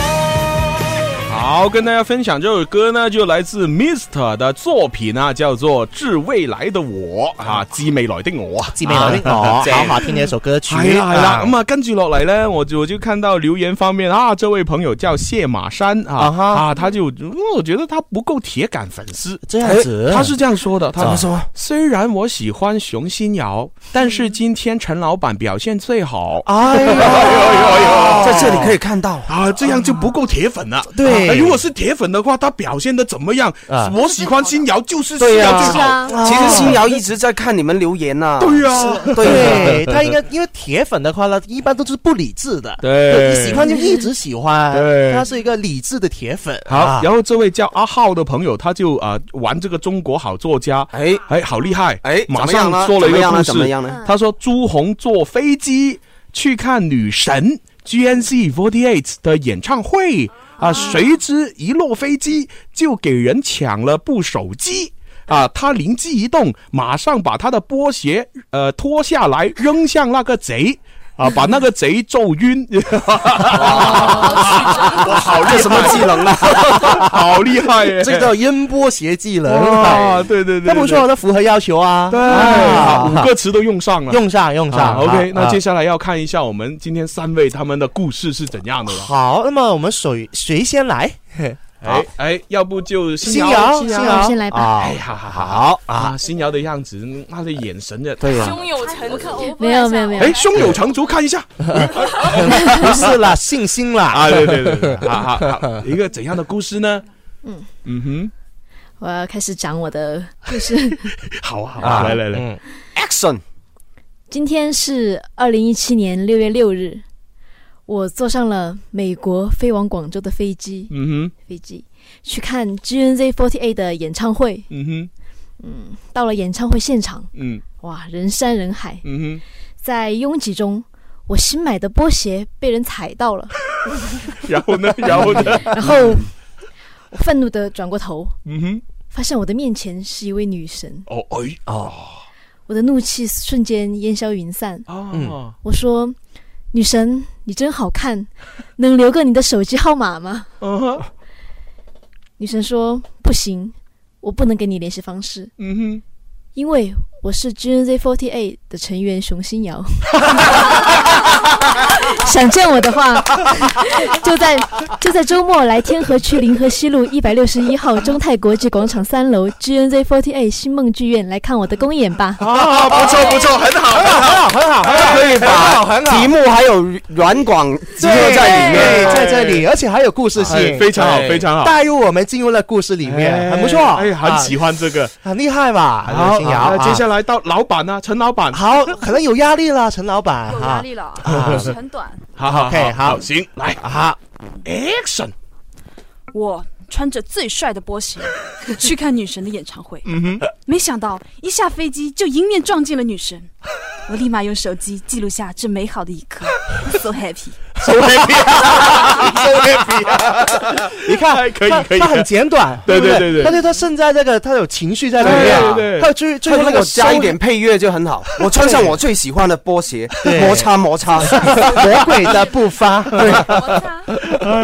好，跟大家分享这首歌呢，就来自 Mister 的作品呢，叫做《致未来的我》啊，《致未来的我》，《啊，《致未来的我》，好好听的一首歌曲。系啦，咁啊，跟住落嚟呢，我我就看到留言方面啊，这位朋友叫谢马山啊啊，他就因为我觉得他不够铁杆粉丝，这样子，他是这样说的，他怎么说：虽然我喜欢熊心瑶，但是今天陈老板表现最好。哎呦 (laughs) 呦呦，在这里可以看到啊，这样就不够铁粉了。对。如果是铁粉的话，他表现的怎么样？啊，我喜欢新瑶，就是新瑶最好。其实新瑶一直在看你们留言呢。对呀，对，他应该因为铁粉的话，他一般都是不理智的。对，你喜欢就一直喜欢。对，他是一个理智的铁粉。好，然后这位叫阿浩的朋友，他就啊玩这个中国好作家。哎，哎，好厉害！哎，马上说了一个故事。么样呢？他说朱红坐飞机去看女神 G N C Forty Eight 的演唱会。啊，谁知一落飞机就给人抢了部手机啊！他灵机一动，马上把他的波鞋呃脱下来扔向那个贼。啊！把那个贼揍晕，(laughs) 哇，好厉害！什么技能啊？好厉害！这个叫音波鞋技能啊！对对对，那不错，那符合要求啊！对，五个词都用上了，用上用上。OK，那接下来要看一下我们今天三位他们的故事是怎样的了。好，那么我们谁谁先来？哎哎，要不就新瑶，新瑶先来吧。哎，好好好啊，新瑶的样子，那的眼神的，对啊，胸有成，没有没有没有。哎，胸有成竹，看一下，不是啦，信心啦啊，对对对，好好好，一个怎样的故事呢？嗯嗯哼，我要开始讲我的故事。(laughs) 好好，来来来，Action！今天是二零一七年六月六日。我坐上了美国飞往广州的飞机，嗯哼，飞机去看 G N Z Forty Eight 的演唱会，嗯哼，嗯，到了演唱会现场，嗯，哇，人山人海，嗯哼，在拥挤中，我新买的波鞋被人踩到了，(laughs) 然后呢，(laughs) 然后呢，然后我愤怒的转过头，嗯哼，发现我的面前是一位女神，哦哎哦，我的怒气瞬间烟消云散啊，我说，女神。你真好看，(laughs) 能留个你的手机号码吗？女生说不行，我不能给你联系方式。嗯哼，因为。我是 G N Z r ty eight 的成员熊心瑶，(laughs) 想见我的话，就在就在周末来天河区临河西路一百六十一号中泰国际广场三楼 G N Z r ty eight 星梦剧院来看我的公演吧。啊，不错不错，很好很好很好很好，可以吧？很好很好。题目还有软广结合在里面，在这里，而且还有故事性，非常好非常好，带入我们进入了故事里面，很不错。哎，很喜欢这个，很厉害吧？熊心接下来。来到老板呢，陈老板，好，可能有压力了，陈老板，有压力了，很短，好好，OK，好，行，来，Action！我穿着最帅的波鞋去看女神的演唱会，嗯哼，没想到一下飞机就迎面撞进了女神，我立马用手机记录下这美好的一刻，so happy。so h a p p 你看，可以可以，它很简短，对对对对，但是它现在那个它有情绪在里面，它最最后那个加一点配乐就很好。我穿上我最喜欢的波鞋，摩 (laughs) 擦摩擦，(laughs) 魔鬼的步伐，(laughs) 对。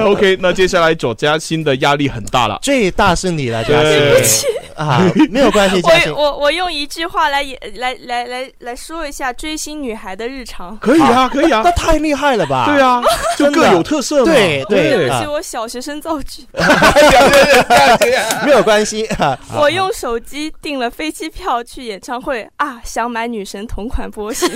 OK，那接下来左嘉欣的压力很大了，最大是你了，嘉欣。啊，没有关系。我我我用一句话来来来来来说一下追星女孩的日常。可以啊，可以啊，那太厉害了吧？对啊，就各有特色嘛。对对，而且我小学生造句。(laughs) 没有关系我用手机订了飞机票去演唱会啊，想买女神同款波鞋。(laughs)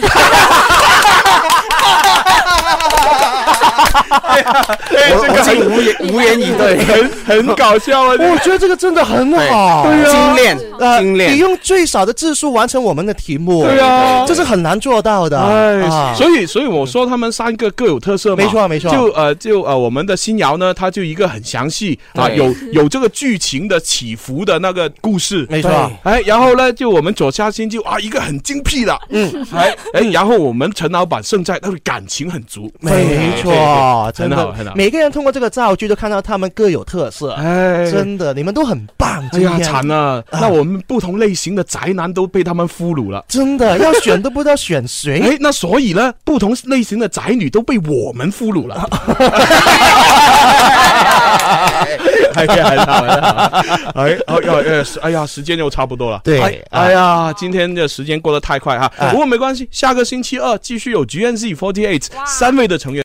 我真的很无言无言以对，很很搞笑啊！我觉得这个真的很好。精炼精炼。你用最少的字数完成我们的题目，对啊，这是很难做到的。哎，所以所以我说他们三个各有特色嘛。没错没错。就呃就呃我们的新瑶呢，他就一个很详细啊，有有这个剧情的起伏的那个故事，没错。哎，然后呢，就我们左嘉欣就啊一个很精辟的，嗯，哎哎，然后我们陈老板胜在他的感情很足，没错，真的很好。每个人通过这个造句都看到他们各有特色，哎，真的你们都很棒，哎呀惨呢。那我们不同类型的宅男都被他们俘虏了，真的要选都不知道选谁。(laughs) 哎，那所以呢，不同类型的宅女都被我们俘虏了。(laughs) 哎呀，哎呀，时间又差不多了。对，哎呀，今天的时间过得太快哈。不过没关系，下个星期二继续有 G N Z Forty Eight 三位的成员。